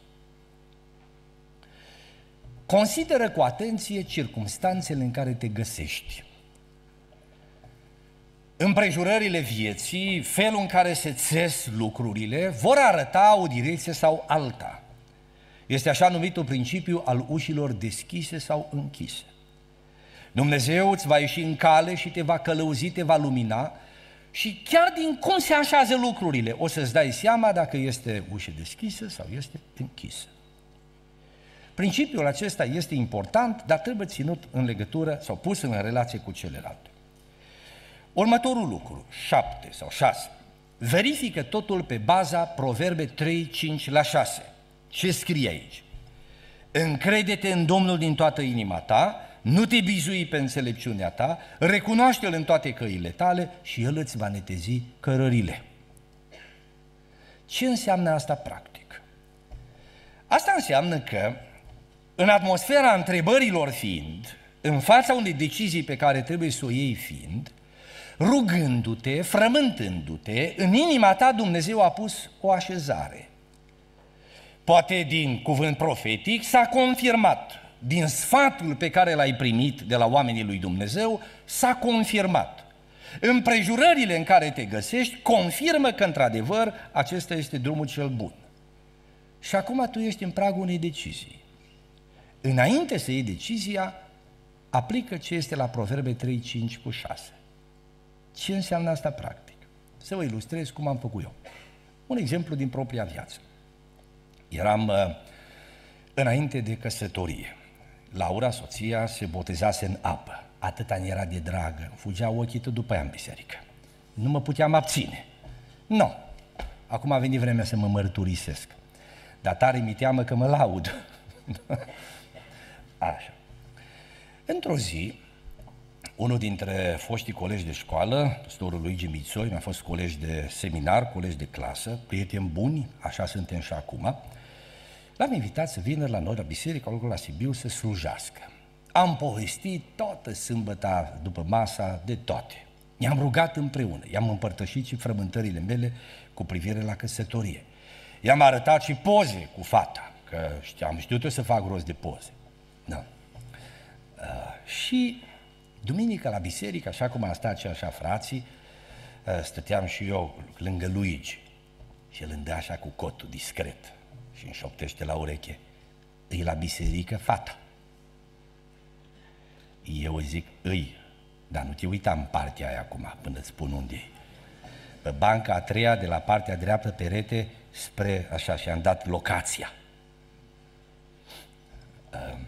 Consideră cu atenție circumstanțele în care te găsești. Împrejurările vieții, felul în care se țes lucrurile, vor arăta o direcție sau alta. Este așa numitul principiu al ușilor deschise sau închise. Dumnezeu îți va ieși în cale și te va călăuzi, te va lumina și chiar din cum se așează lucrurile o să-ți dai seama dacă este ușă deschisă sau este închisă. Principiul acesta este important, dar trebuie ținut în legătură sau pus în relație cu celelalte. Următorul lucru, 7 sau 6. Verifică totul pe baza Proverbe 3, 5 la 6. Ce scrie aici? Încrede-te în Domnul din toată inima ta, nu te bizui pe înțelepciunea ta, recunoaște-L în toate căile tale și El îți va netezi cărările. Ce înseamnă asta practic? Asta înseamnă că în atmosfera întrebărilor fiind, în fața unei decizii pe care trebuie să o iei fiind, rugându-te, frământându-te, în inima ta Dumnezeu a pus o așezare. Poate din cuvânt profetic s-a confirmat, din sfatul pe care l-ai primit de la oamenii lui Dumnezeu, s-a confirmat. Împrejurările în care te găsești confirmă că, într-adevăr, acesta este drumul cel bun. Și acum tu ești în pragul unei decizii. Înainte să iei decizia, aplică ce este la Proverbe 3, 5 cu 6. Ce înseamnă asta practic? Să vă ilustrez cum am făcut eu. Un exemplu din propria viață. Eram uh, înainte de căsătorie. Laura, soția, se botezase în apă. Atâta ne era de dragă. Fugea ochii tot după ea în biserică. Nu mă puteam abține. Nu. No. Acum a venit vremea să mă mărturisesc. Dar tare mi teamă că mă laud. Așa. Într-o zi, unul dintre foștii colegi de școală, păstorul lui Mițoi, mi-a fost colegi de seminar, colegi de clasă, prieteni buni, așa suntem și acum, l-am invitat să vină la noi la biserică, acolo la Sibiu, să slujească. Am povestit toată sâmbăta după masa de toate. Ne-am rugat împreună, i-am împărtășit și frământările mele cu privire la căsătorie. I-am arătat și poze cu fata, că știam, știut eu să fac rost de poze. Da. Uh, și duminică la biserică, așa cum am stat și așa frații, uh, stăteam și eu lângă Luigi și el îmi dă așa cu cotul discret și îmi șoptește la ureche. E la biserică fata. Eu zic, îi, dar nu te uita în partea aia acum până îți spun unde e. Pe banca a treia de la partea dreaptă perete spre așa și am dat locația. Uh,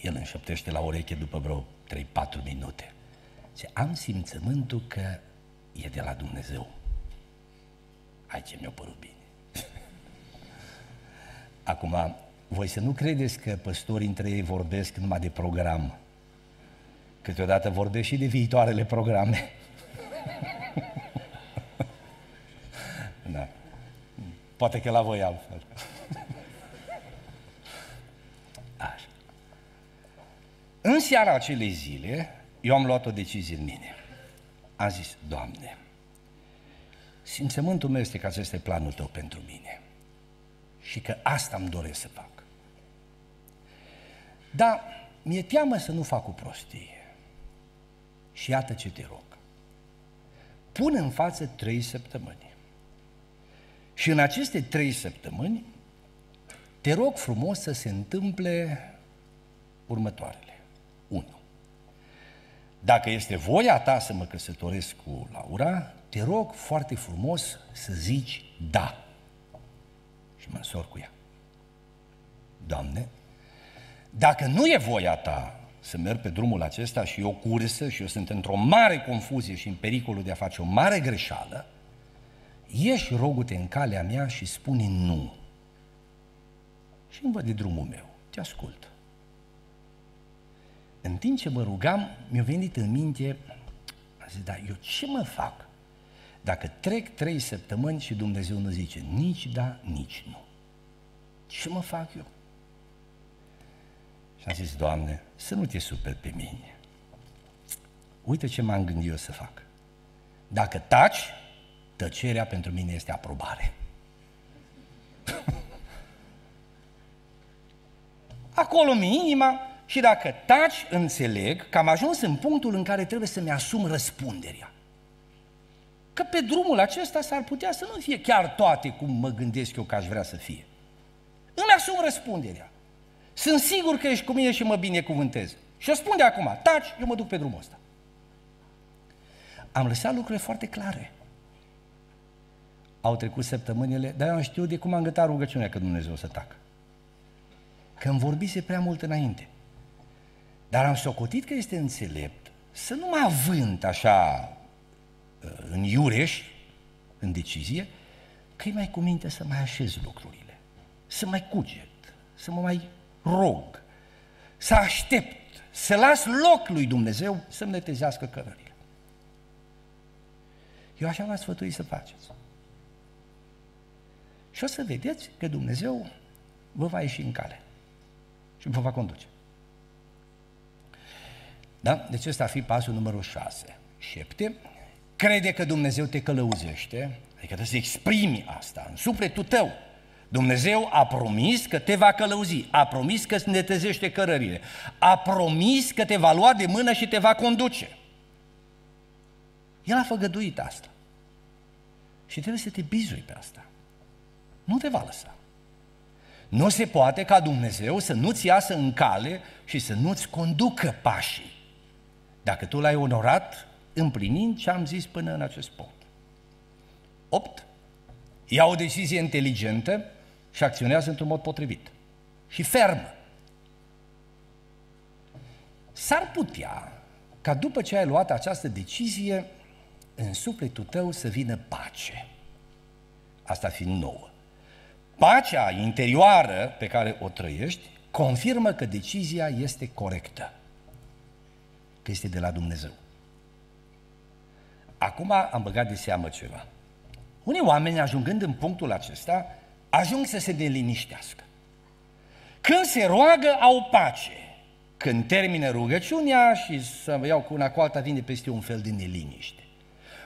el înșeptește la ureche după vreo 3-4 minute. Ce am simțământul că e de la Dumnezeu. Hai ce mi-a părut bine. Acum, voi să nu credeți că păstorii între ei vorbesc numai de program. Câteodată vorbesc și de viitoarele programe. da. Poate că la voi altfel. În seara acelei zile, eu am luat o decizie în mine. Am zis, Doamne, simțământul meu este că acesta e planul Tău pentru mine și că asta îmi doresc să fac. Dar mi-e teamă să nu fac o prostie. Și iată ce te rog. Pun în față trei săptămâni. Și în aceste trei săptămâni te rog frumos să se întâmple următoarele. 1. Dacă este voia ta să mă căsătoresc cu Laura, te rog foarte frumos să zici da. Și mă însor cu ea. Doamne, dacă nu e voia ta să merg pe drumul acesta și eu cursă și eu sunt într-o mare confuzie și în pericolul de a face o mare greșeală, ieși rogute în calea mea și spune nu. Și îmi văd de drumul meu, te ascult în timp ce mă rugam, mi-a venit în minte, a zis, da, eu ce mă fac dacă trec trei săptămâni și Dumnezeu nu zice nici da, nici nu? Ce mă fac eu? Și am zis, Doamne, să nu te super pe mine. Uite ce m-am gândit eu să fac. Dacă taci, tăcerea pentru mine este aprobare. Acolo mi inima și dacă taci, înțeleg că am ajuns în punctul în care trebuie să-mi asum răspunderea. Că pe drumul acesta s-ar putea să nu fie chiar toate cum mă gândesc eu că aș vrea să fie. Îmi asum răspunderea. Sunt sigur că ești cu mine și mă binecuvântez. Și o spun de acum, taci, eu mă duc pe drumul ăsta. Am lăsat lucrurile foarte clare. Au trecut săptămânile, dar eu am știut de cum am gătat rugăciunea că Dumnezeu să tacă. Că îmi vorbise prea mult înainte. Dar am socotit că este înțelept să nu mă avânt așa uh, în iureș, în decizie, că e mai cu minte să mai așez lucrurile, să mai cuget, să mă mai rog, să aștept, să las loc lui Dumnezeu să-mi netezească cărările. Eu așa v-am sfătuit să faceți. Și o să vedeți că Dumnezeu vă va ieși în cale și vă va conduce. Da? Deci ăsta ar fi pasul numărul 6. Șepte, crede că Dumnezeu te călăuzește, adică trebuie să exprimi asta în sufletul tău. Dumnezeu a promis că te va călăuzi, a promis că îți netezește cărările, a promis că te va lua de mână și te va conduce. El a făgăduit asta. Și trebuie să te bizui pe asta. Nu te va lăsa. Nu se poate ca Dumnezeu să nu-ți iasă în cale și să nu-ți conducă pașii. Dacă tu l-ai onorat, împlinind ce am zis până în acest punct. 8. Ia o decizie inteligentă și acționează într-un mod potrivit. Și ferm. S-ar putea ca după ce ai luat această decizie, în sufletul tău să vină pace. Asta fiind nouă. Pacea interioară pe care o trăiești confirmă că decizia este corectă, că este de la Dumnezeu. Acum am băgat de seamă ceva. Unii oameni, ajungând în punctul acesta, ajung să se deliniștească. Când se roagă, au pace. Când termină rugăciunea și să iau cu una cu alta, vine peste un fel de neliniște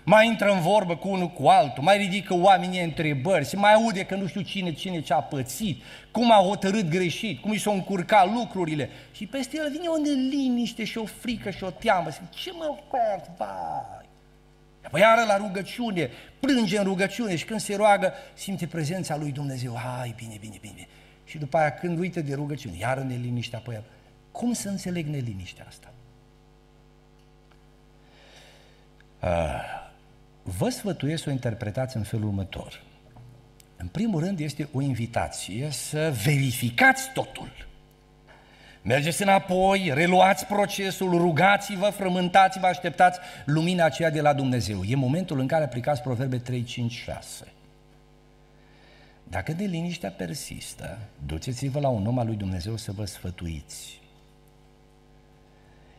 mai intră în vorbă cu unul cu altul, mai ridică oamenii întrebări, se mai aude că nu știu cine, cine ce a pățit, cum a hotărât greșit, cum i s-au încurcat lucrurile. Și peste el vine o neliniște și o frică și o teamă. Zic, ce mă fac, vai? Apoi iară la rugăciune, plânge în rugăciune și când se roagă, simte prezența lui Dumnezeu. Hai, bine, bine, bine. Și după aia când uită de rugăciune, iară neliniștea pe el. Cum să înțeleg neliniștea asta? Uh, vă sfătuiesc să o interpretați în felul următor. În primul rând este o invitație să verificați totul. Mergeți înapoi, reluați procesul, rugați-vă, frământați-vă, așteptați lumina aceea de la Dumnezeu. E momentul în care aplicați Proverbe 3, 5, 6. Dacă de liniștea persistă, duceți-vă la un om al lui Dumnezeu să vă sfătuiți.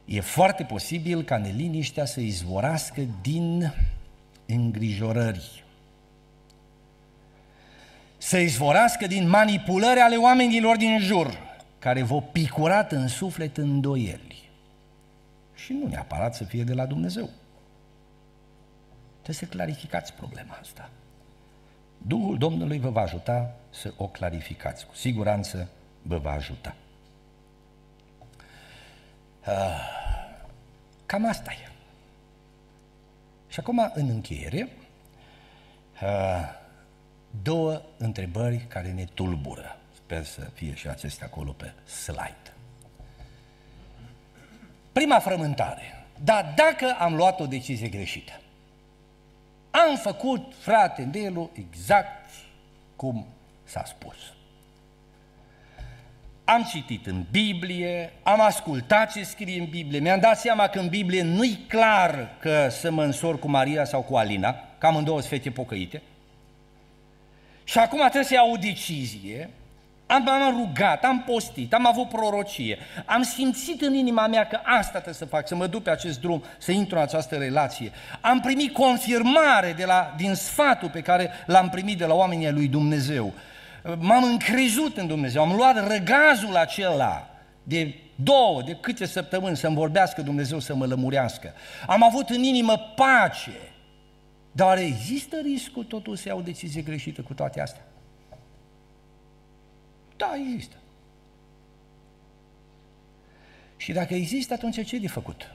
E foarte posibil ca neliniștea să izvorască din îngrijorări. Să izvorască din manipulări ale oamenilor din jur, care vă picurat în suflet îndoieli. Și nu neapărat să fie de la Dumnezeu. Trebuie să clarificați problema asta. Duhul Domnului vă va ajuta să o clarificați. Cu siguranță vă va ajuta. Ah, cam asta e. Și acum, în încheiere, două întrebări care ne tulbură. Sper să fie și acestea acolo pe slide. Prima frământare. Dar dacă am luat o decizie greșită, am făcut, frate Nelu, exact cum s-a spus am citit în Biblie, am ascultat ce scrie în Biblie, mi-am dat seama că în Biblie nu-i clar că să mă însor cu Maria sau cu Alina, că amândouă sunt fete pocăite. Și acum trebuie să iau o decizie, am, am rugat, am postit, am avut prorocie, am simțit în inima mea că asta trebuie să fac, să mă duc pe acest drum, să intru în această relație. Am primit confirmare de la, din sfatul pe care l-am primit de la oamenii lui Dumnezeu m-am încrezut în Dumnezeu, am luat răgazul acela de două, de câte săptămâni să-mi vorbească Dumnezeu să mă lămurească. Am avut în inimă pace. Dar există riscul totul să iau o decizie greșită cu toate astea? Da, există. Și dacă există, atunci ce e de făcut?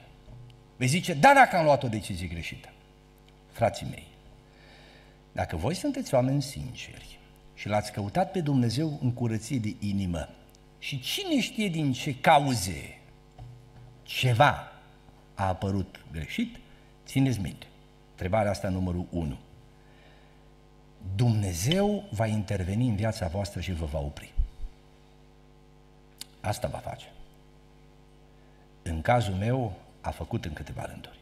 Vei zice, da, dacă am luat o decizie greșită. Frații mei, dacă voi sunteți oameni sinceri, și l-ați căutat pe Dumnezeu în curăție de inimă și cine știe din ce cauze ceva a apărut greșit, țineți minte. Întrebarea asta numărul 1. Dumnezeu va interveni în viața voastră și vă va opri. Asta va face. În cazul meu, a făcut în câteva rânduri.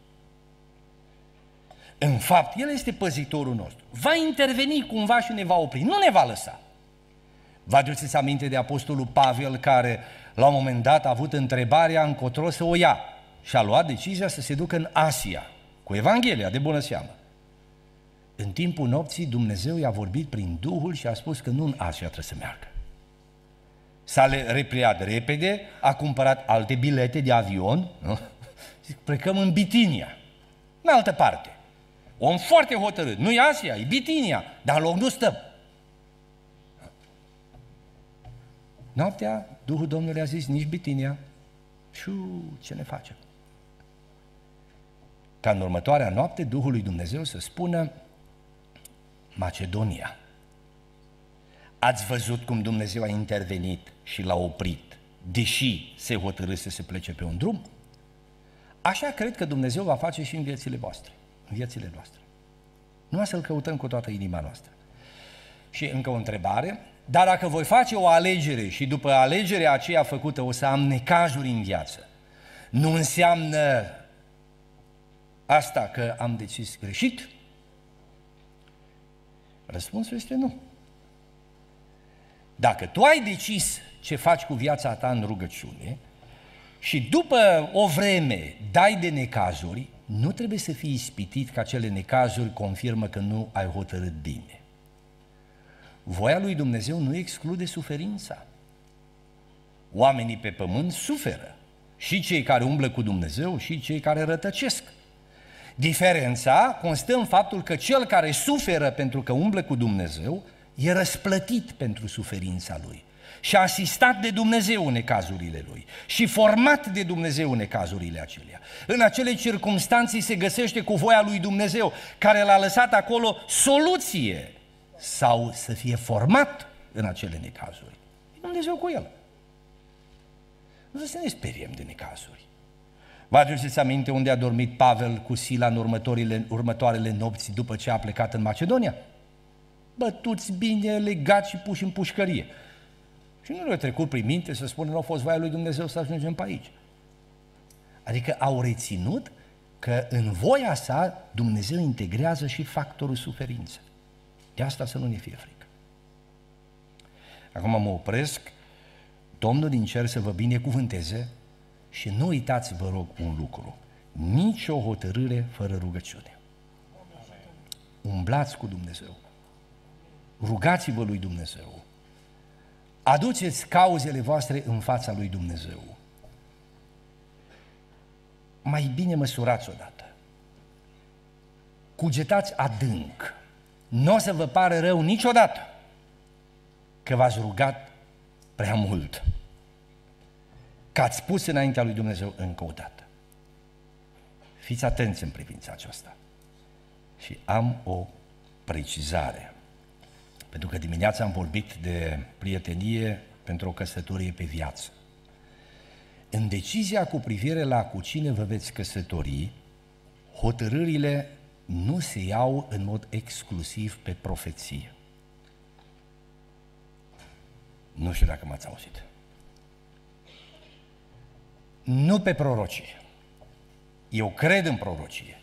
În fapt, El este păzitorul nostru. Va interveni cumva și ne va opri. Nu ne va lăsa. Vă aduceți aminte de Apostolul Pavel care la un moment dat a avut întrebarea încotro să o ia și a luat decizia să se ducă în Asia cu Evanghelia de bună seamă. În timpul nopții Dumnezeu i-a vorbit prin Duhul și a spus că nu în Asia trebuie să meargă. S-a repliat repede, a cumpărat alte bilete de avion, nu? Zic, plecăm în Bitinia, în altă parte. Om foarte hotărât, nu e Asia, e Bitinia, dar în loc nu stăm. Noaptea, Duhul Domnului a zis, nici Bitinia. Și ce ne facem? Ca în următoarea noapte, Duhul lui Dumnezeu să spună Macedonia. Ați văzut cum Dumnezeu a intervenit și l-a oprit, deși se hotărâse să se plece pe un drum? Așa cred că Dumnezeu va face și în viețile voastre, în viețile noastre. Nu să-L căutăm cu toată inima noastră. Și încă o întrebare, dar dacă voi face o alegere și după alegerea aceea făcută o să am necazuri în viață, nu înseamnă asta că am decis greșit? Răspunsul este nu. Dacă tu ai decis ce faci cu viața ta în rugăciune și după o vreme dai de necazuri, nu trebuie să fii ispitit că acele necazuri confirmă că nu ai hotărât bine. Voia lui Dumnezeu nu exclude suferința. Oamenii pe pământ suferă. Și cei care umblă cu Dumnezeu și cei care rătăcesc. Diferența constă în faptul că cel care suferă pentru că umblă cu Dumnezeu e răsplătit pentru suferința lui și asistat de Dumnezeu în cazurile lui și format de Dumnezeu în cazurile acelea. În acele circunstanțe se găsește cu voia lui Dumnezeu care l-a lăsat acolo soluție sau să fie format în acele necazuri. E Dumnezeu cu el. Nu să ne speriem de necazuri. Vă aduceți aminte unde a dormit Pavel cu Sila în următoarele, următoarele nopți după ce a plecat în Macedonia? Bătuți bine, legați și puși în pușcărie. Și nu le-a trecut prin minte să spună, nu a fost voia lui Dumnezeu să ajungem pe aici. Adică au reținut că în voia sa Dumnezeu integrează și factorul suferință. De asta să nu ne fie frică. Acum mă opresc, Domnul din cer să vă binecuvânteze și nu uitați, vă rog, un lucru. Nici o hotărâre fără rugăciune. Umblați cu Dumnezeu. Rugați-vă lui Dumnezeu. Aduceți cauzele voastre în fața lui Dumnezeu. Mai bine măsurați odată. Cugetați adânc. Nu o să vă pară rău niciodată că v-ați rugat prea mult. Că ați spus înaintea lui Dumnezeu încă o dată. Fiți atenți în privința aceasta. Și am o precizare. Pentru că dimineața am vorbit de prietenie pentru o căsătorie pe viață. În decizia cu privire la cu cine vă veți căsători, hotărârile nu se iau în mod exclusiv pe profeție. Nu știu dacă m-ați auzit. Nu pe prorocie. Eu cred în prorocie.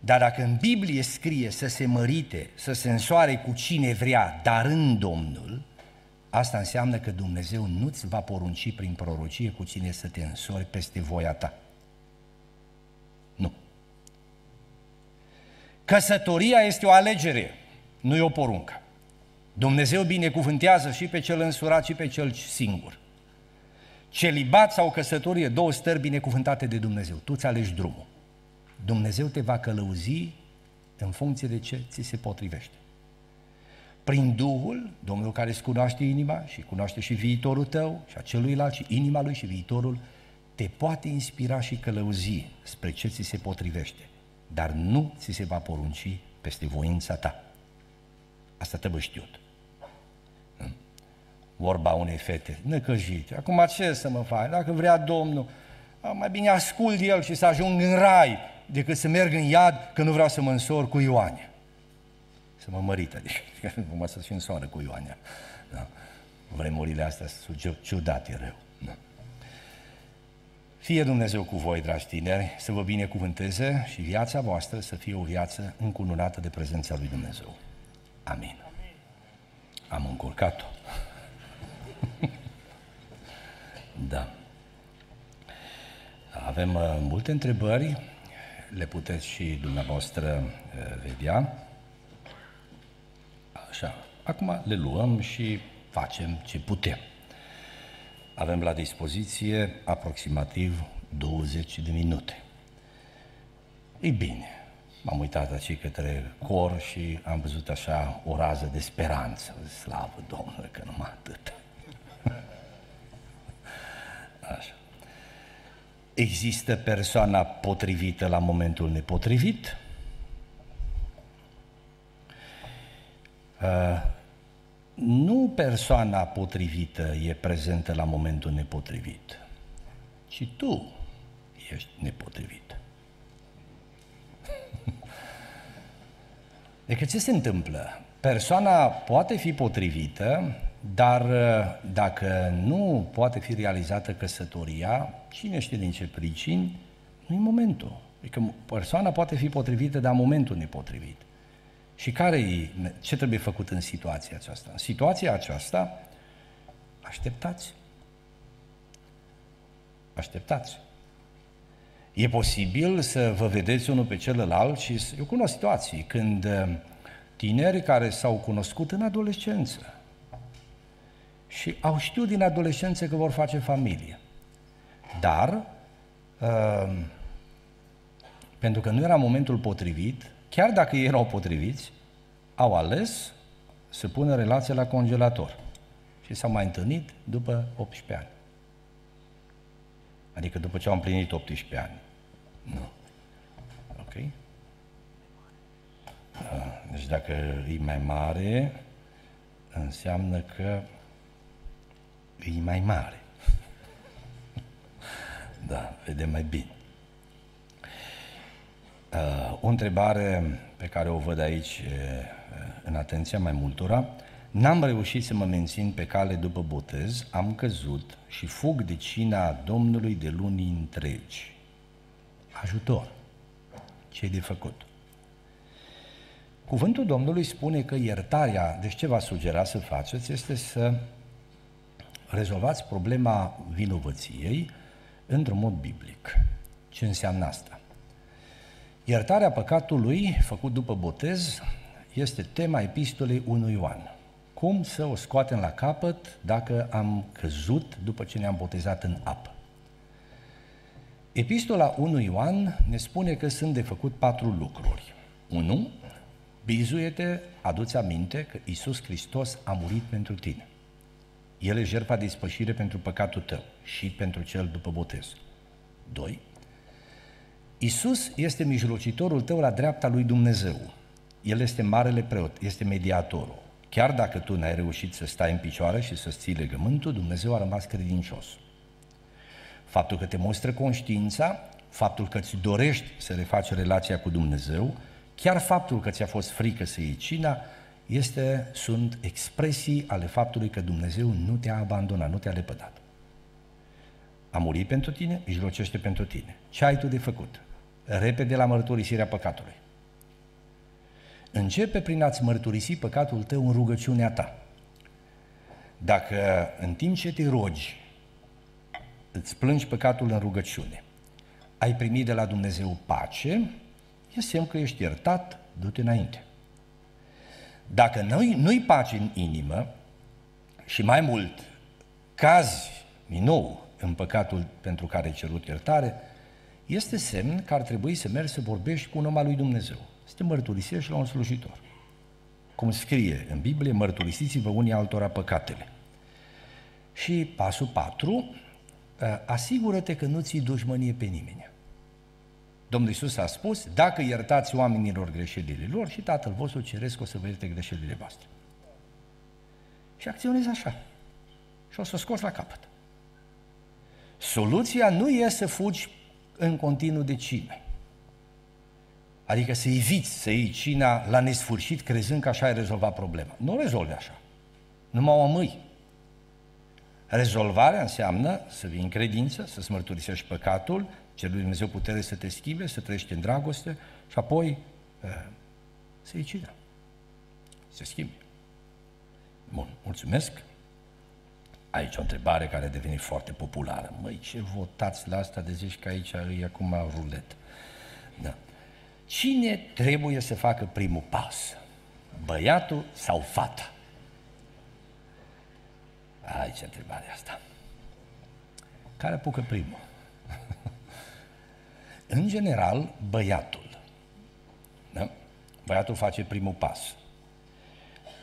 Dar dacă în Biblie scrie să se mărite, să se însoare cu cine vrea, dar în Domnul, asta înseamnă că Dumnezeu nu-ți va porunci prin prorocie cu cine să te însori peste voia ta. Nu. Căsătoria este o alegere, nu e o poruncă. Dumnezeu binecuvântează și pe cel însurat și pe cel singur. Celibat sau căsătorie, două stări binecuvântate de Dumnezeu. Tu ți alegi drumul. Dumnezeu te va călăuzi în funcție de ce ți se potrivește. Prin Duhul, Domnul care îți cunoaște inima și cunoaște și viitorul tău și a celuilalt și inima lui și viitorul, te poate inspira și călăuzi spre ce ți se potrivește, dar nu ți se va porunci peste voința ta. Asta trebuie știut. Vorba unei fete necăjite. Acum ce să mă fac? Dacă vrea Domnul, mai bine ascult el și să ajung în rai decât să merg în iad că nu vreau să mă însor cu Ioane. Să mă mărit, adică mă să și însoară cu Ioane. Da. Vremurile astea sunt ciudate rău. Da. Fie Dumnezeu cu voi, dragi tineri, să vă binecuvânteze și viața voastră să fie o viață încununată de prezența lui Dumnezeu. Amin. Am încurcat-o. da. Avem uh, multe întrebări, le puteți și dumneavoastră uh, vedea. Așa, acum le luăm și facem ce putem. Avem la dispoziție aproximativ 20 de minute. Ei bine, m-am uitat aici către cor și am văzut așa o rază de speranță. Slavă Domnului că numai atât. Așa. Există persoana potrivită la momentul nepotrivit? Uh, nu persoana potrivită e prezentă la momentul nepotrivit, ci tu ești nepotrivit. Deci ce se întâmplă? Persoana poate fi potrivită, dar dacă nu poate fi realizată căsătoria, cine știe din ce pricini, nu e momentul. Adică persoana poate fi potrivită, dar momentul nepotrivit. Și care e, ce trebuie făcut în situația aceasta? În situația aceasta, așteptați. Așteptați. E posibil să vă vedeți unul pe celălalt și eu cunosc situații când uh, tineri care s-au cunoscut în adolescență și au știut din adolescență că vor face familie. Dar, uh, pentru că nu era momentul potrivit, chiar dacă ei erau potriviți, au ales să pună relația la congelator. Și s-au mai întâlnit după 18 ani. Adică după ce au împlinit 18 ani. Nu. Ok? Deci dacă e mai mare, înseamnă că e mai mare. Da, vedem mai bine. Uh, o întrebare pe care o văd aici în atenția mai multora, n-am reușit să mă mențin pe cale după botez, am căzut și fug de cina Domnului de luni întregi. Ajutor! ce de făcut? Cuvântul Domnului spune că iertarea, deci ce va sugera să faceți, este să rezolvați problema vinovăției într-un mod biblic. Ce înseamnă asta? Iertarea păcatului făcut după botez este tema epistolei 1 Ioan. Cum să o scoatem la capăt dacă am căzut după ce ne-am botezat în apă? Epistola 1 Ioan ne spune că sunt de făcut patru lucruri. 1. Bizuie-te, adu-ți aminte că Isus Hristos a murit pentru tine. El e jertfa de ispășire pentru păcatul tău și pentru cel după botez. 2. Isus este mijlocitorul tău la dreapta lui Dumnezeu. El este marele preot, este mediatorul. Chiar dacă tu n-ai reușit să stai în picioare și să ții legământul, Dumnezeu a rămas credincios. Faptul că te mostră conștiința, faptul că îți dorești să refaci relația cu Dumnezeu, chiar faptul că ți-a fost frică să iei cina, este, sunt expresii ale faptului că Dumnezeu nu te-a abandonat, nu te-a lepădat. A murit pentru tine, mijlocește pentru tine. Ce ai tu de făcut? Repede la mărturisirea păcatului. Începe prin a-ți mărturisi păcatul tău în rugăciunea ta. Dacă în timp ce te rogi, îți plângi păcatul în rugăciune, ai primit de la Dumnezeu pace, e semn că ești iertat, du-te înainte. Dacă nu-i, nu-i pace în inimă și mai mult cazi din nou în păcatul pentru care ai cerut iertare, este semn că ar trebui să mergi să vorbești cu un om al lui Dumnezeu să te mărturisești la un slujitor. Cum scrie în Biblie, mărturisiți-vă unii altora păcatele. Și pasul 4, ă, asigură-te că nu ți dușmănie pe nimeni. Domnul Iisus a spus, dacă iertați oamenilor greșelile lor și Tatăl vostru ceresc o să vă ierte greșelile voastre. Și acționez așa. Și o să o scos la capăt. Soluția nu e să fugi în continuu de cine. Adică să eviți să iei cina la nesfârșit crezând că așa ai rezolvat problema. Nu rezolvi așa. Numai o mâi. Rezolvarea înseamnă să vii în credință, să-ți mărturisești păcatul, cer lui Dumnezeu putere să te schimbe, să trăiești în dragoste și apoi uh, să iei cina. Se schimbe. Bun, mulțumesc. Aici o întrebare care a devenit foarte populară. Măi, ce votați la asta de zici că aici e acum rulet? Da. Cine trebuie să facă primul pas? Băiatul sau fata? Aici întrebarea asta. Care apucă primul? În general, băiatul. Da? Băiatul face primul pas.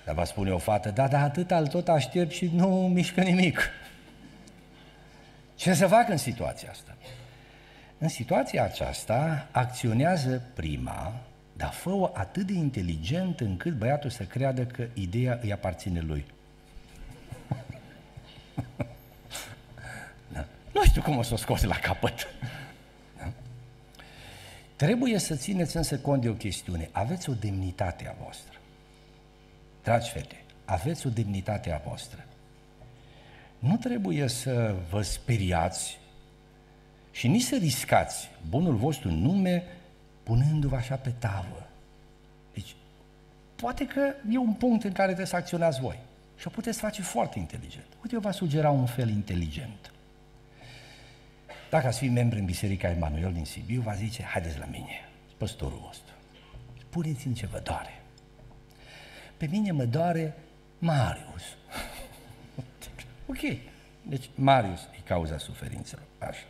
Dar va spune o fată, da, da, atât al tot aștept și nu mișcă nimic. Ce să fac în situația asta? În situația aceasta acționează prima, dar fă atât de inteligent încât băiatul să creadă că ideea îi aparține lui. da. Nu știu cum o să o scoți la capăt. Da? Trebuie să țineți însă cont de o chestiune. Aveți o demnitate a voastră. Dragi fete, aveți o demnitate a voastră. Nu trebuie să vă speriați și nici să riscați bunul vostru nume punându-vă așa pe tavă. Deci, poate că e un punct în care trebuie să acționați voi. Și o puteți face foarte inteligent. Uite, eu vă sugera un fel inteligent. Dacă ați fi membru în Biserica Emanuel din Sibiu, va zice, haideți la mine, păstorul vostru. Puneți-mi ce vă doare. Pe mine mă doare Marius. ok. Deci Marius e cauza suferințelor. Așa.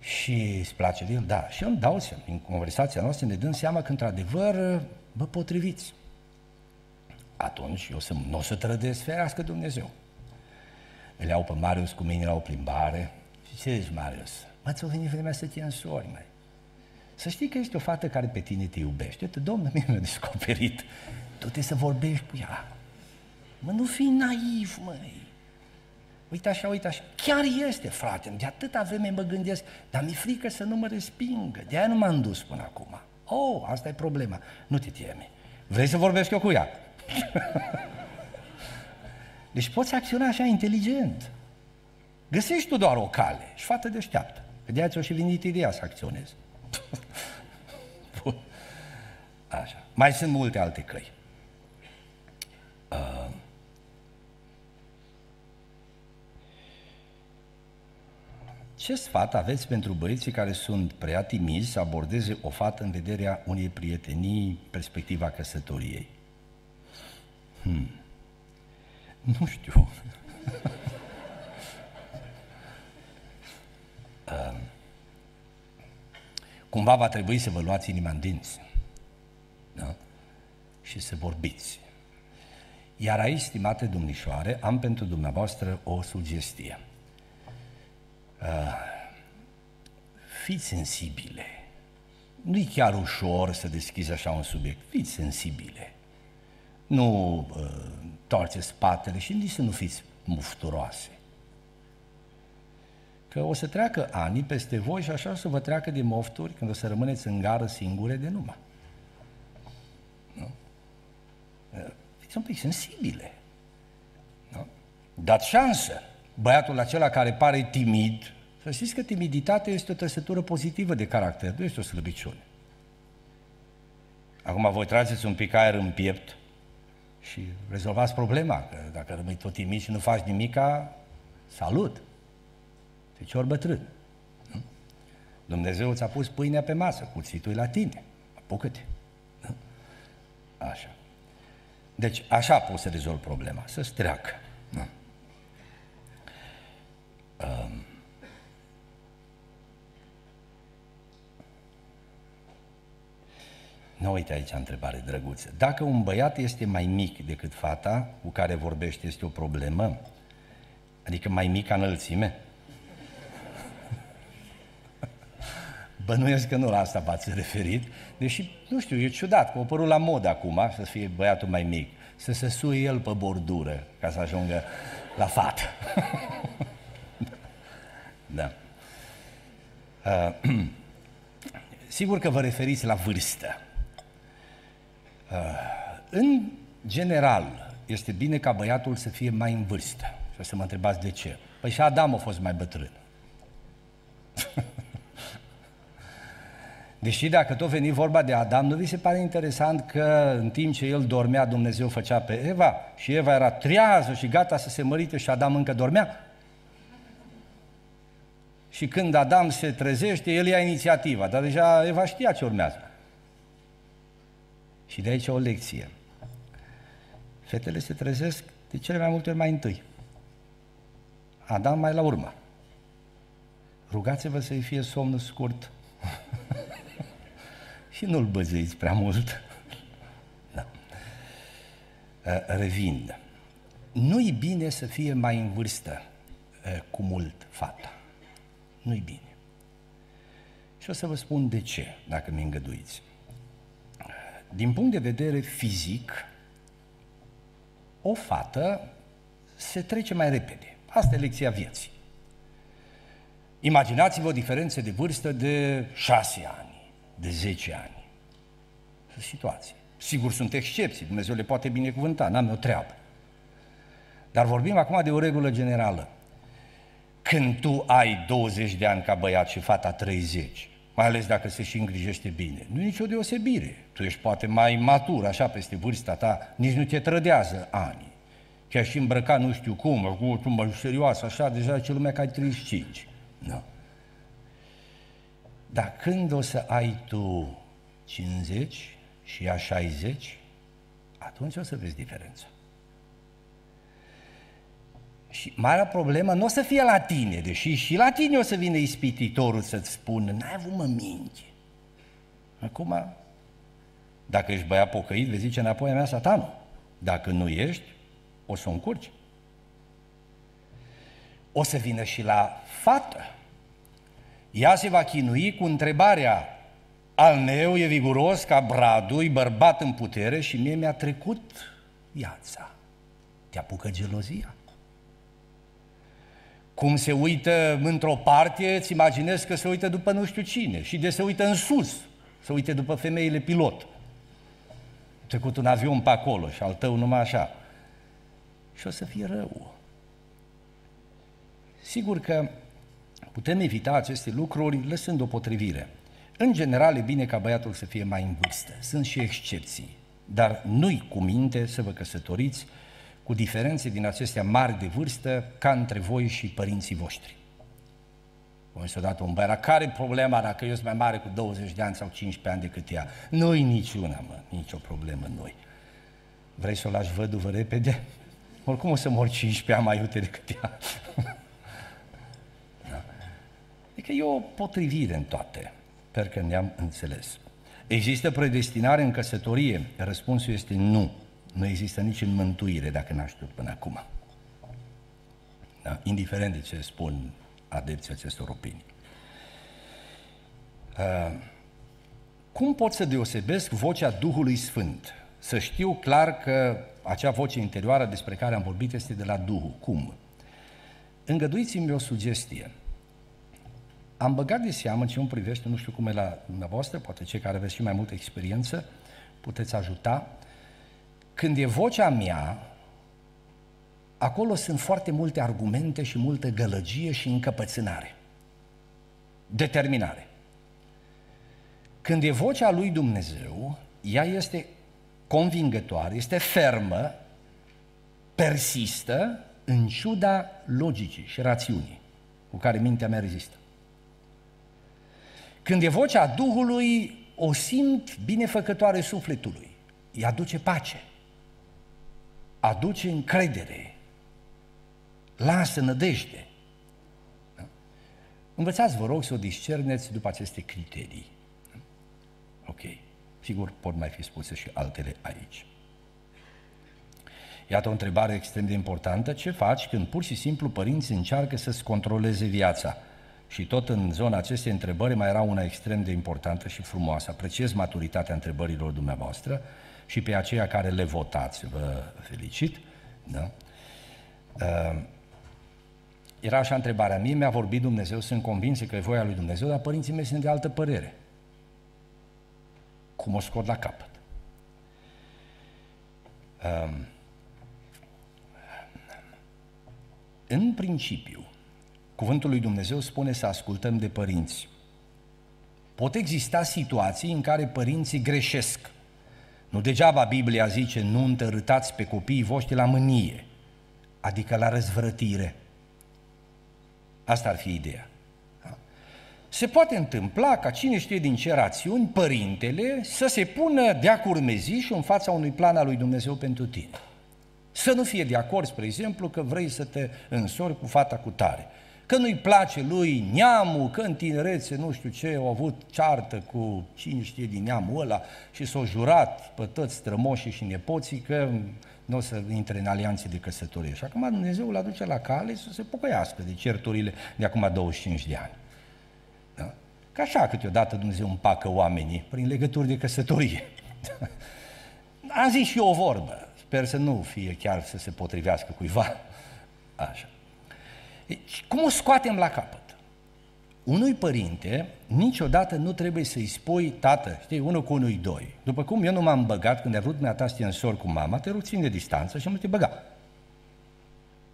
Și îți place de el? Da. Și eu îmi dau seama, în conversația noastră ne dăm seama că într-adevăr vă potriviți. Atunci eu să, nu o să trădesc, ferească Dumnezeu. Îl iau pe Marius cu mine la o plimbare și ce zici, Marius? Mă, ți-o venit vremea să te însori, mai. Să știi că ești o fată care pe tine te iubește. Uite, Domnul mie mi-a descoperit. Tu trebuie să vorbești cu ea. Mă, nu fi naiv, măi. Uite așa, uite așa. Chiar este, frate, de atâta vreme mă gândesc, dar mi-e frică să nu mă respingă. De aia nu m-am dus până acum. Oh, asta e problema. Nu te teme. Vrei să vorbesc eu cu ea? deci poți acționa așa inteligent. Găsești tu doar o cale și fată deșteaptă. Că de ți-o și venit ideea să acționezi. Așa. Mai sunt multe alte căi. Uh, Ce sfat aveți pentru băieții care sunt prea timizi să abordeze o fată în vederea unei prietenii, perspectiva căsătoriei? Hmm. Nu știu. cumva va trebui să vă luați inima în dinți da? și să vorbiți. Iar aici, stimate domnișoare, am pentru dumneavoastră o sugestie. Uh, fiți sensibile. Nu e chiar ușor să deschizi așa un subiect. Fiți sensibile. Nu uh, torceți spatele și nici să nu fiți mufturoase. Că o să treacă ani peste voi și așa o să vă treacă de mofturi când o să rămâneți în gară singure de numai. Nu? Fiți un pic sensibile. Nu? Dați șansă. Băiatul acela care pare timid, să știți că timiditatea este o trăsătură pozitivă de caracter, nu este o slăbiciune. Acum voi trageți un pic aer în piept și rezolvați problema, că dacă rămâi tot timid și nu faci nimica, salut! Fecior bătrân. Nu? Dumnezeu ți-a pus pâinea pe masă, cuțitul la tine. Apucă-te. Nu? Așa. Deci, așa poți să rezolvi problema, să-ți treacă. Nu? Um. Nu uite aici întrebare drăguță. Dacă un băiat este mai mic decât fata cu care vorbește, este o problemă? Adică mai mic ca înălțime? Bănuiesc că nu la asta v-ați referit, deși, nu știu, e ciudat, că a apărut la mod acum să fie băiatul mai mic, să se suie el pe bordură ca să ajungă la fată. da. Uh, sigur că vă referiți la vârstă. Uh, în general, este bine ca băiatul să fie mai în vârstă. Și o să mă întrebați de ce. Păi și Adam a fost mai bătrân. Deși dacă tot veni vorba de Adam, nu vi se pare interesant că în timp ce el dormea, Dumnezeu făcea pe Eva și Eva era trează și gata să se mărite și Adam încă dormea? Și când Adam se trezește, el ia inițiativa, dar deja Eva știa ce urmează. Și de aici o lecție. Fetele se trezesc de cele mai multe ori mai întâi. Adam mai la urmă. Rugați-vă să-i fie somnul scurt. Și nu-l băzeiți prea mult. da. Revin. Nu-i bine să fie mai în vârstă cu mult fata. Nu-i bine. Și o să vă spun de ce, dacă mi îngăduiți. Din punct de vedere fizic, o fată se trece mai repede. Asta e lecția vieții. Imaginați-vă o diferență de vârstă de șase ani, de zece ani. Situații. Sigur, sunt excepții, Dumnezeu le poate binecuvânta, n-am o treabă. Dar vorbim acum de o regulă generală. Când tu ai 20 de ani ca băiat și fata 30, mai ales dacă se și îngrijește bine. Nu e nicio deosebire. Tu ești poate mai matur, așa, peste vârsta ta, nici nu te trădează ani. Chiar și îmbrăcat nu știu cum, cu o tumbă serioasă, așa, deja ce lumea că ai 35. Nu. Dar când o să ai tu 50 și ea 60, atunci o să vezi diferența. Și marea problemă nu o să fie la tine, deși și la tine o să vină ispititorul să-ți spună, n-ai avut mă minți. Acum, dacă ești băiat pocăit, vezi zice înapoi a mea satanul. Dacă nu ești, o să o încurci. O să vină și la fată. Ea se va chinui cu întrebarea, al meu e viguros ca bradul, e bărbat în putere și mie mi-a trecut viața. Te apucă gelozia cum se uită într-o parte, îți imaginezi că se uită după nu știu cine și de se uită în sus, se uită după femeile pilot. Trecut un avion pe acolo și al tău numai așa. Și o să fie rău. Sigur că putem evita aceste lucruri lăsând o potrivire. În general e bine ca băiatul să fie mai în vârstă. Sunt și excepții. Dar nu-i cu minte să vă căsătoriți cu diferențe din acestea mari de vârstă ca între voi și părinții voștri. Voi să dat un băiat, care e problema dacă eu sunt mai mare cu 20 de ani sau 15 ani decât ea? Nu-i niciuna, mă, nicio problemă noi. Vrei să o lași văduvă repede? Oricum o să mor 15 ani mai iute decât ea. da. Adică e o potrivire în toate. Sper că ne-am înțeles. Există predestinare în căsătorie? Răspunsul este nu nu există nici în mântuire dacă n-a știut până acum. Da? Indiferent de ce spun adepții acestor opinii. Uh, cum pot să deosebesc vocea Duhului Sfânt? Să știu clar că acea voce interioară despre care am vorbit este de la Duhul. Cum? Îngăduiți-mi o sugestie. Am băgat de seamă în ce îmi privește, nu știu cum e la dumneavoastră, poate cei care aveți și mai multă experiență, puteți ajuta. Când e vocea mea, acolo sunt foarte multe argumente și multă gălăgie și încăpățânare. Determinare. Când e vocea lui Dumnezeu, ea este convingătoare, este fermă, persistă în ciuda logicii și rațiunii cu care mintea mea rezistă. Când e vocea Duhului, o simt binefăcătoare sufletului. Îi aduce pace aduce încredere, lasă nădejde. Da? Învățați, vă rog, să o discerneți după aceste criterii. Da? Ok. Sigur, pot mai fi spuse și altele aici. Iată o întrebare extrem de importantă. Ce faci când pur și simplu părinții încearcă să-ți controleze viața? Și tot în zona acestei întrebări mai era una extrem de importantă și frumoasă. Apreciez maturitatea întrebărilor dumneavoastră și pe aceia care le votați. Vă felicit. Da? Uh, era așa întrebarea mie, mi-a vorbit Dumnezeu, sunt convins că e voia lui Dumnezeu, dar părinții mei sunt de altă părere. Cum o scot la capăt? Uh, în principiu, Cuvântul lui Dumnezeu spune să ascultăm de părinți. Pot exista situații în care părinții greșesc. Nu degeaba Biblia zice nu întărâtați pe copiii voștri la mânie, adică la răzvrătire. Asta ar fi ideea. Da? Se poate întâmpla ca cine știe din ce rațiuni, părintele să se pună de-a curmeziș în fața unui plan al lui Dumnezeu pentru tine. Să nu fie de acord, spre exemplu, că vrei să te însori cu fata cu tare că nu-i place lui neamul, că în tinerețe nu știu ce, au avut ceartă cu cine știe din neamul ăla și s-au jurat pe toți strămoșii și nepoții că nu o să intre în alianțe de căsătorie. Și acum Dumnezeu îl aduce la cale să se pocăiască de certurile de acum 25 de ani. Da? Ca așa câteodată Dumnezeu împacă oamenii prin legături de căsătorie. Am zis și eu o vorbă, sper să nu fie chiar să se potrivească cuiva. Așa. Deci, cum o scoatem la capăt? Unui părinte niciodată nu trebuie să-i spui, tată, știi, unul cu unui doi. După cum eu nu m-am băgat când a vrut mea ta să te însor cu mama, te rog țin de distanță și nu te băga.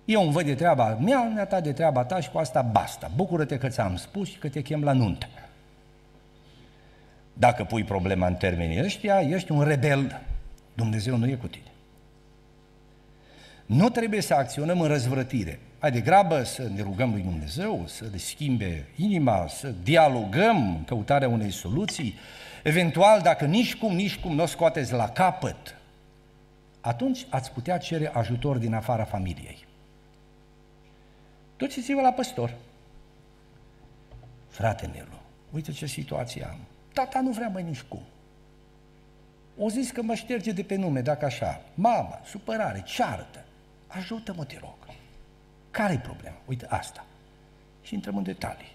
Eu îmi văd de treaba mea, mea ta de treaba ta și cu asta basta. Bucură-te că ți-am spus și că te chem la nuntă. Dacă pui problema în termenii ăștia, ești un rebel. Dumnezeu nu e cu tine. Nu trebuie să acționăm în răzvrătire. Hai de grabă să ne rugăm lui Dumnezeu, să le schimbe inima, să dialogăm în căutarea unei soluții. Eventual, dacă nici cum, nici cum nu o scoateți la capăt, atunci ați putea cere ajutor din afara familiei. Duceți-vă la păstor. Frate Nelu, uite ce situație am. Tata nu vrea mai nici cum. O zis că mă șterge de pe nume, dacă așa. Mama, supărare, ceartă. Ajută-mă, te rog. Care e problema? Uite, asta. Și intrăm în detalii.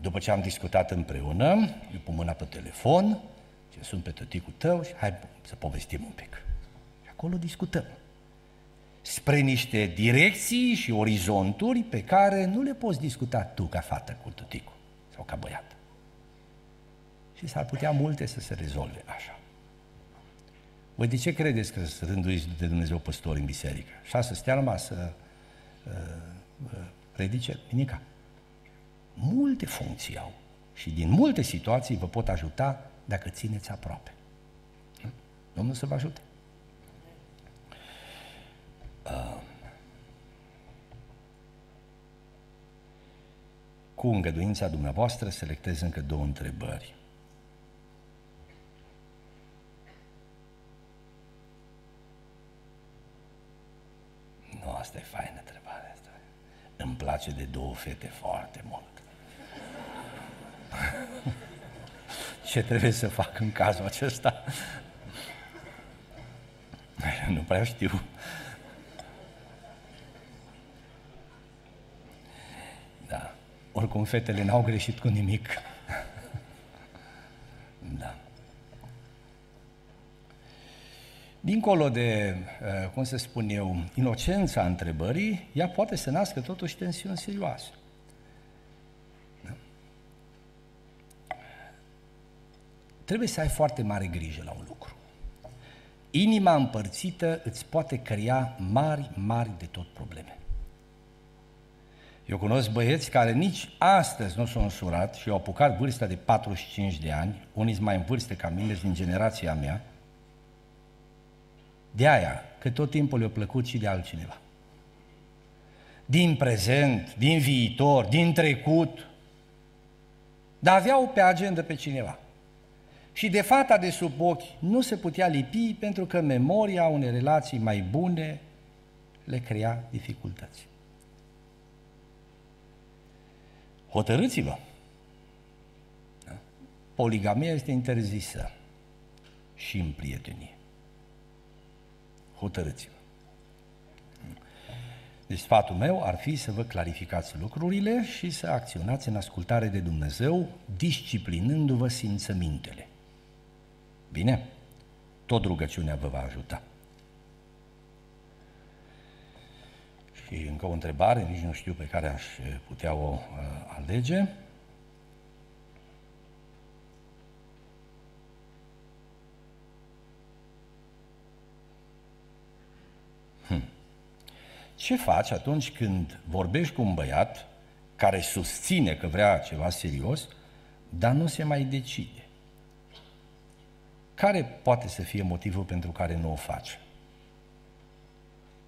După ce am discutat împreună, eu pun mâna pe telefon, ce sunt pe tăticul tău și hai să povestim un pic. Și acolo discutăm. Spre niște direcții și orizonturi pe care nu le poți discuta tu ca fată cu tăticul sau ca băiat. Și s-ar putea multe să se rezolve așa. Voi de ce credeți că sunt rânduiți de Dumnezeu păstori în biserică? Așa să stea numai să predice minica. Multe funcții au și din multe situații vă pot ajuta dacă țineți aproape. Domnul să vă ajute. Cu îngăduința dumneavoastră selectez încă două întrebări. Nu, asta e faină îmi place de două fete foarte mult. Ce trebuie să fac în cazul acesta? Nu prea știu. Da. Oricum, fetele n-au greșit cu nimic. Dincolo de, uh, cum să spun eu, inocența întrebării, ea poate să nască totuși tensiuni serioase. Da? Trebuie să ai foarte mare grijă la un lucru. Inima împărțită îți poate crea mari, mari de tot probleme. Eu cunosc băieți care nici astăzi nu s-au însurat și au apucat vârsta de 45 de ani, unii mai în vârstă ca mine, din generația mea, de aia, că tot timpul le-a plăcut și de altcineva. Din prezent, din viitor, din trecut. Dar aveau pe agenda pe cineva. Și de fata de sub ochi nu se putea lipi pentru că memoria unei relații mai bune le crea dificultăți. Hotărâți-vă! Da? Poligamia este interzisă și în prietenie hotărâți-vă. Deci sfatul meu ar fi să vă clarificați lucrurile și să acționați în ascultare de Dumnezeu, disciplinându-vă simțămintele. Bine? Tot rugăciunea vă va ajuta. Și încă o întrebare, nici nu știu pe care aș putea o uh, alege. Ce faci atunci când vorbești cu un băiat care susține că vrea ceva serios, dar nu se mai decide? Care poate să fie motivul pentru care nu o faci?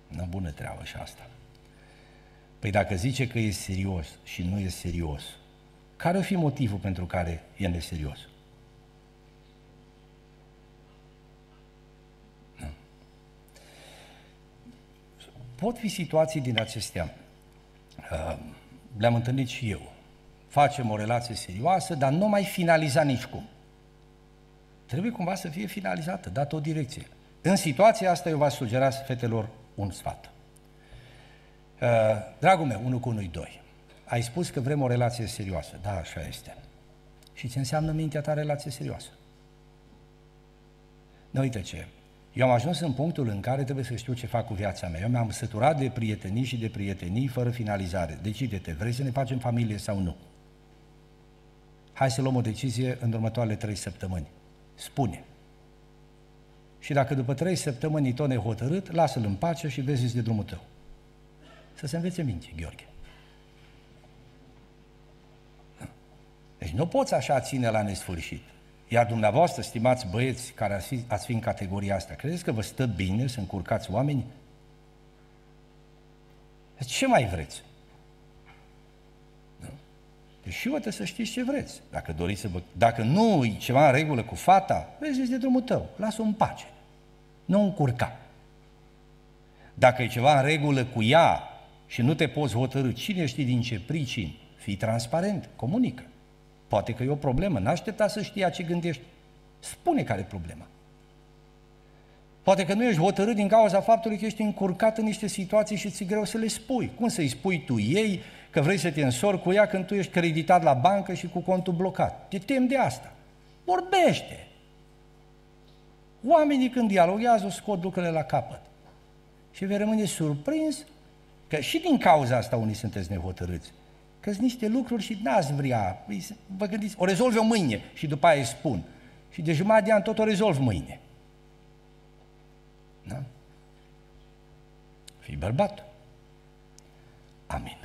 Na bună treabă și asta. Păi dacă zice că e serios și nu e serios, care o fi motivul pentru care e neserios? Pot fi situații din acestea. Uh, le-am întâlnit și eu. Facem o relație serioasă, dar nu mai finaliza nicicum. Trebuie cumva să fie finalizată, dată o direcție. În situația asta eu v-aș sugera fetelor un sfat. Uh, dragul meu, unul cu unui doi, ai spus că vrem o relație serioasă. Da, așa este. Și ce înseamnă mintea ta relație serioasă? Nu uite ce, eu am ajuns în punctul în care trebuie să știu ce fac cu viața mea. Eu mi-am săturat de prietenii și de prietenii fără finalizare. Decide-te, vrei să ne facem familie sau nu? Hai să luăm o decizie în următoarele trei săptămâni. Spune. Și dacă după trei săptămâni tot nehotărât, lasă-l în pace și vezi de drumul tău. Să se învețe minte, Gheorghe. Deci nu poți așa ține la nesfârșit. Iar dumneavoastră, stimați băieți care ați fi, ați fi în categoria asta, credeți că vă stă bine să încurcați oameni? Deci ce mai vreți? Deci și vă trebuie să știți ce vreți. Dacă doriți să vă... Dacă nu e ceva în regulă cu fata, vezi de drumul tău, lasă-o în pace. Nu încurca. Dacă e ceva în regulă cu ea și nu te poți hotărâ cine știi din ce pricini, fii transparent, comunică. Poate că e o problemă, n-aștepta să știa ce gândești. Spune care e problema. Poate că nu ești hotărât din cauza faptului că ești încurcat în niște situații și ți-e greu să le spui. Cum să-i spui tu ei că vrei să te însori cu ea când tu ești creditat la bancă și cu contul blocat? Te tem de asta. Vorbește! Oamenii când dialoghează scot lucrurile la capăt. Și vei rămâne surprins că și din cauza asta unii sunteți nehotărâți. Că sunt niște lucruri și n-ați vrea. Vă gândiți, o rezolv eu mâine și după aia îi spun. Și de jumătate de an tot o rezolv mâine. Da? Fii bărbat. Amin.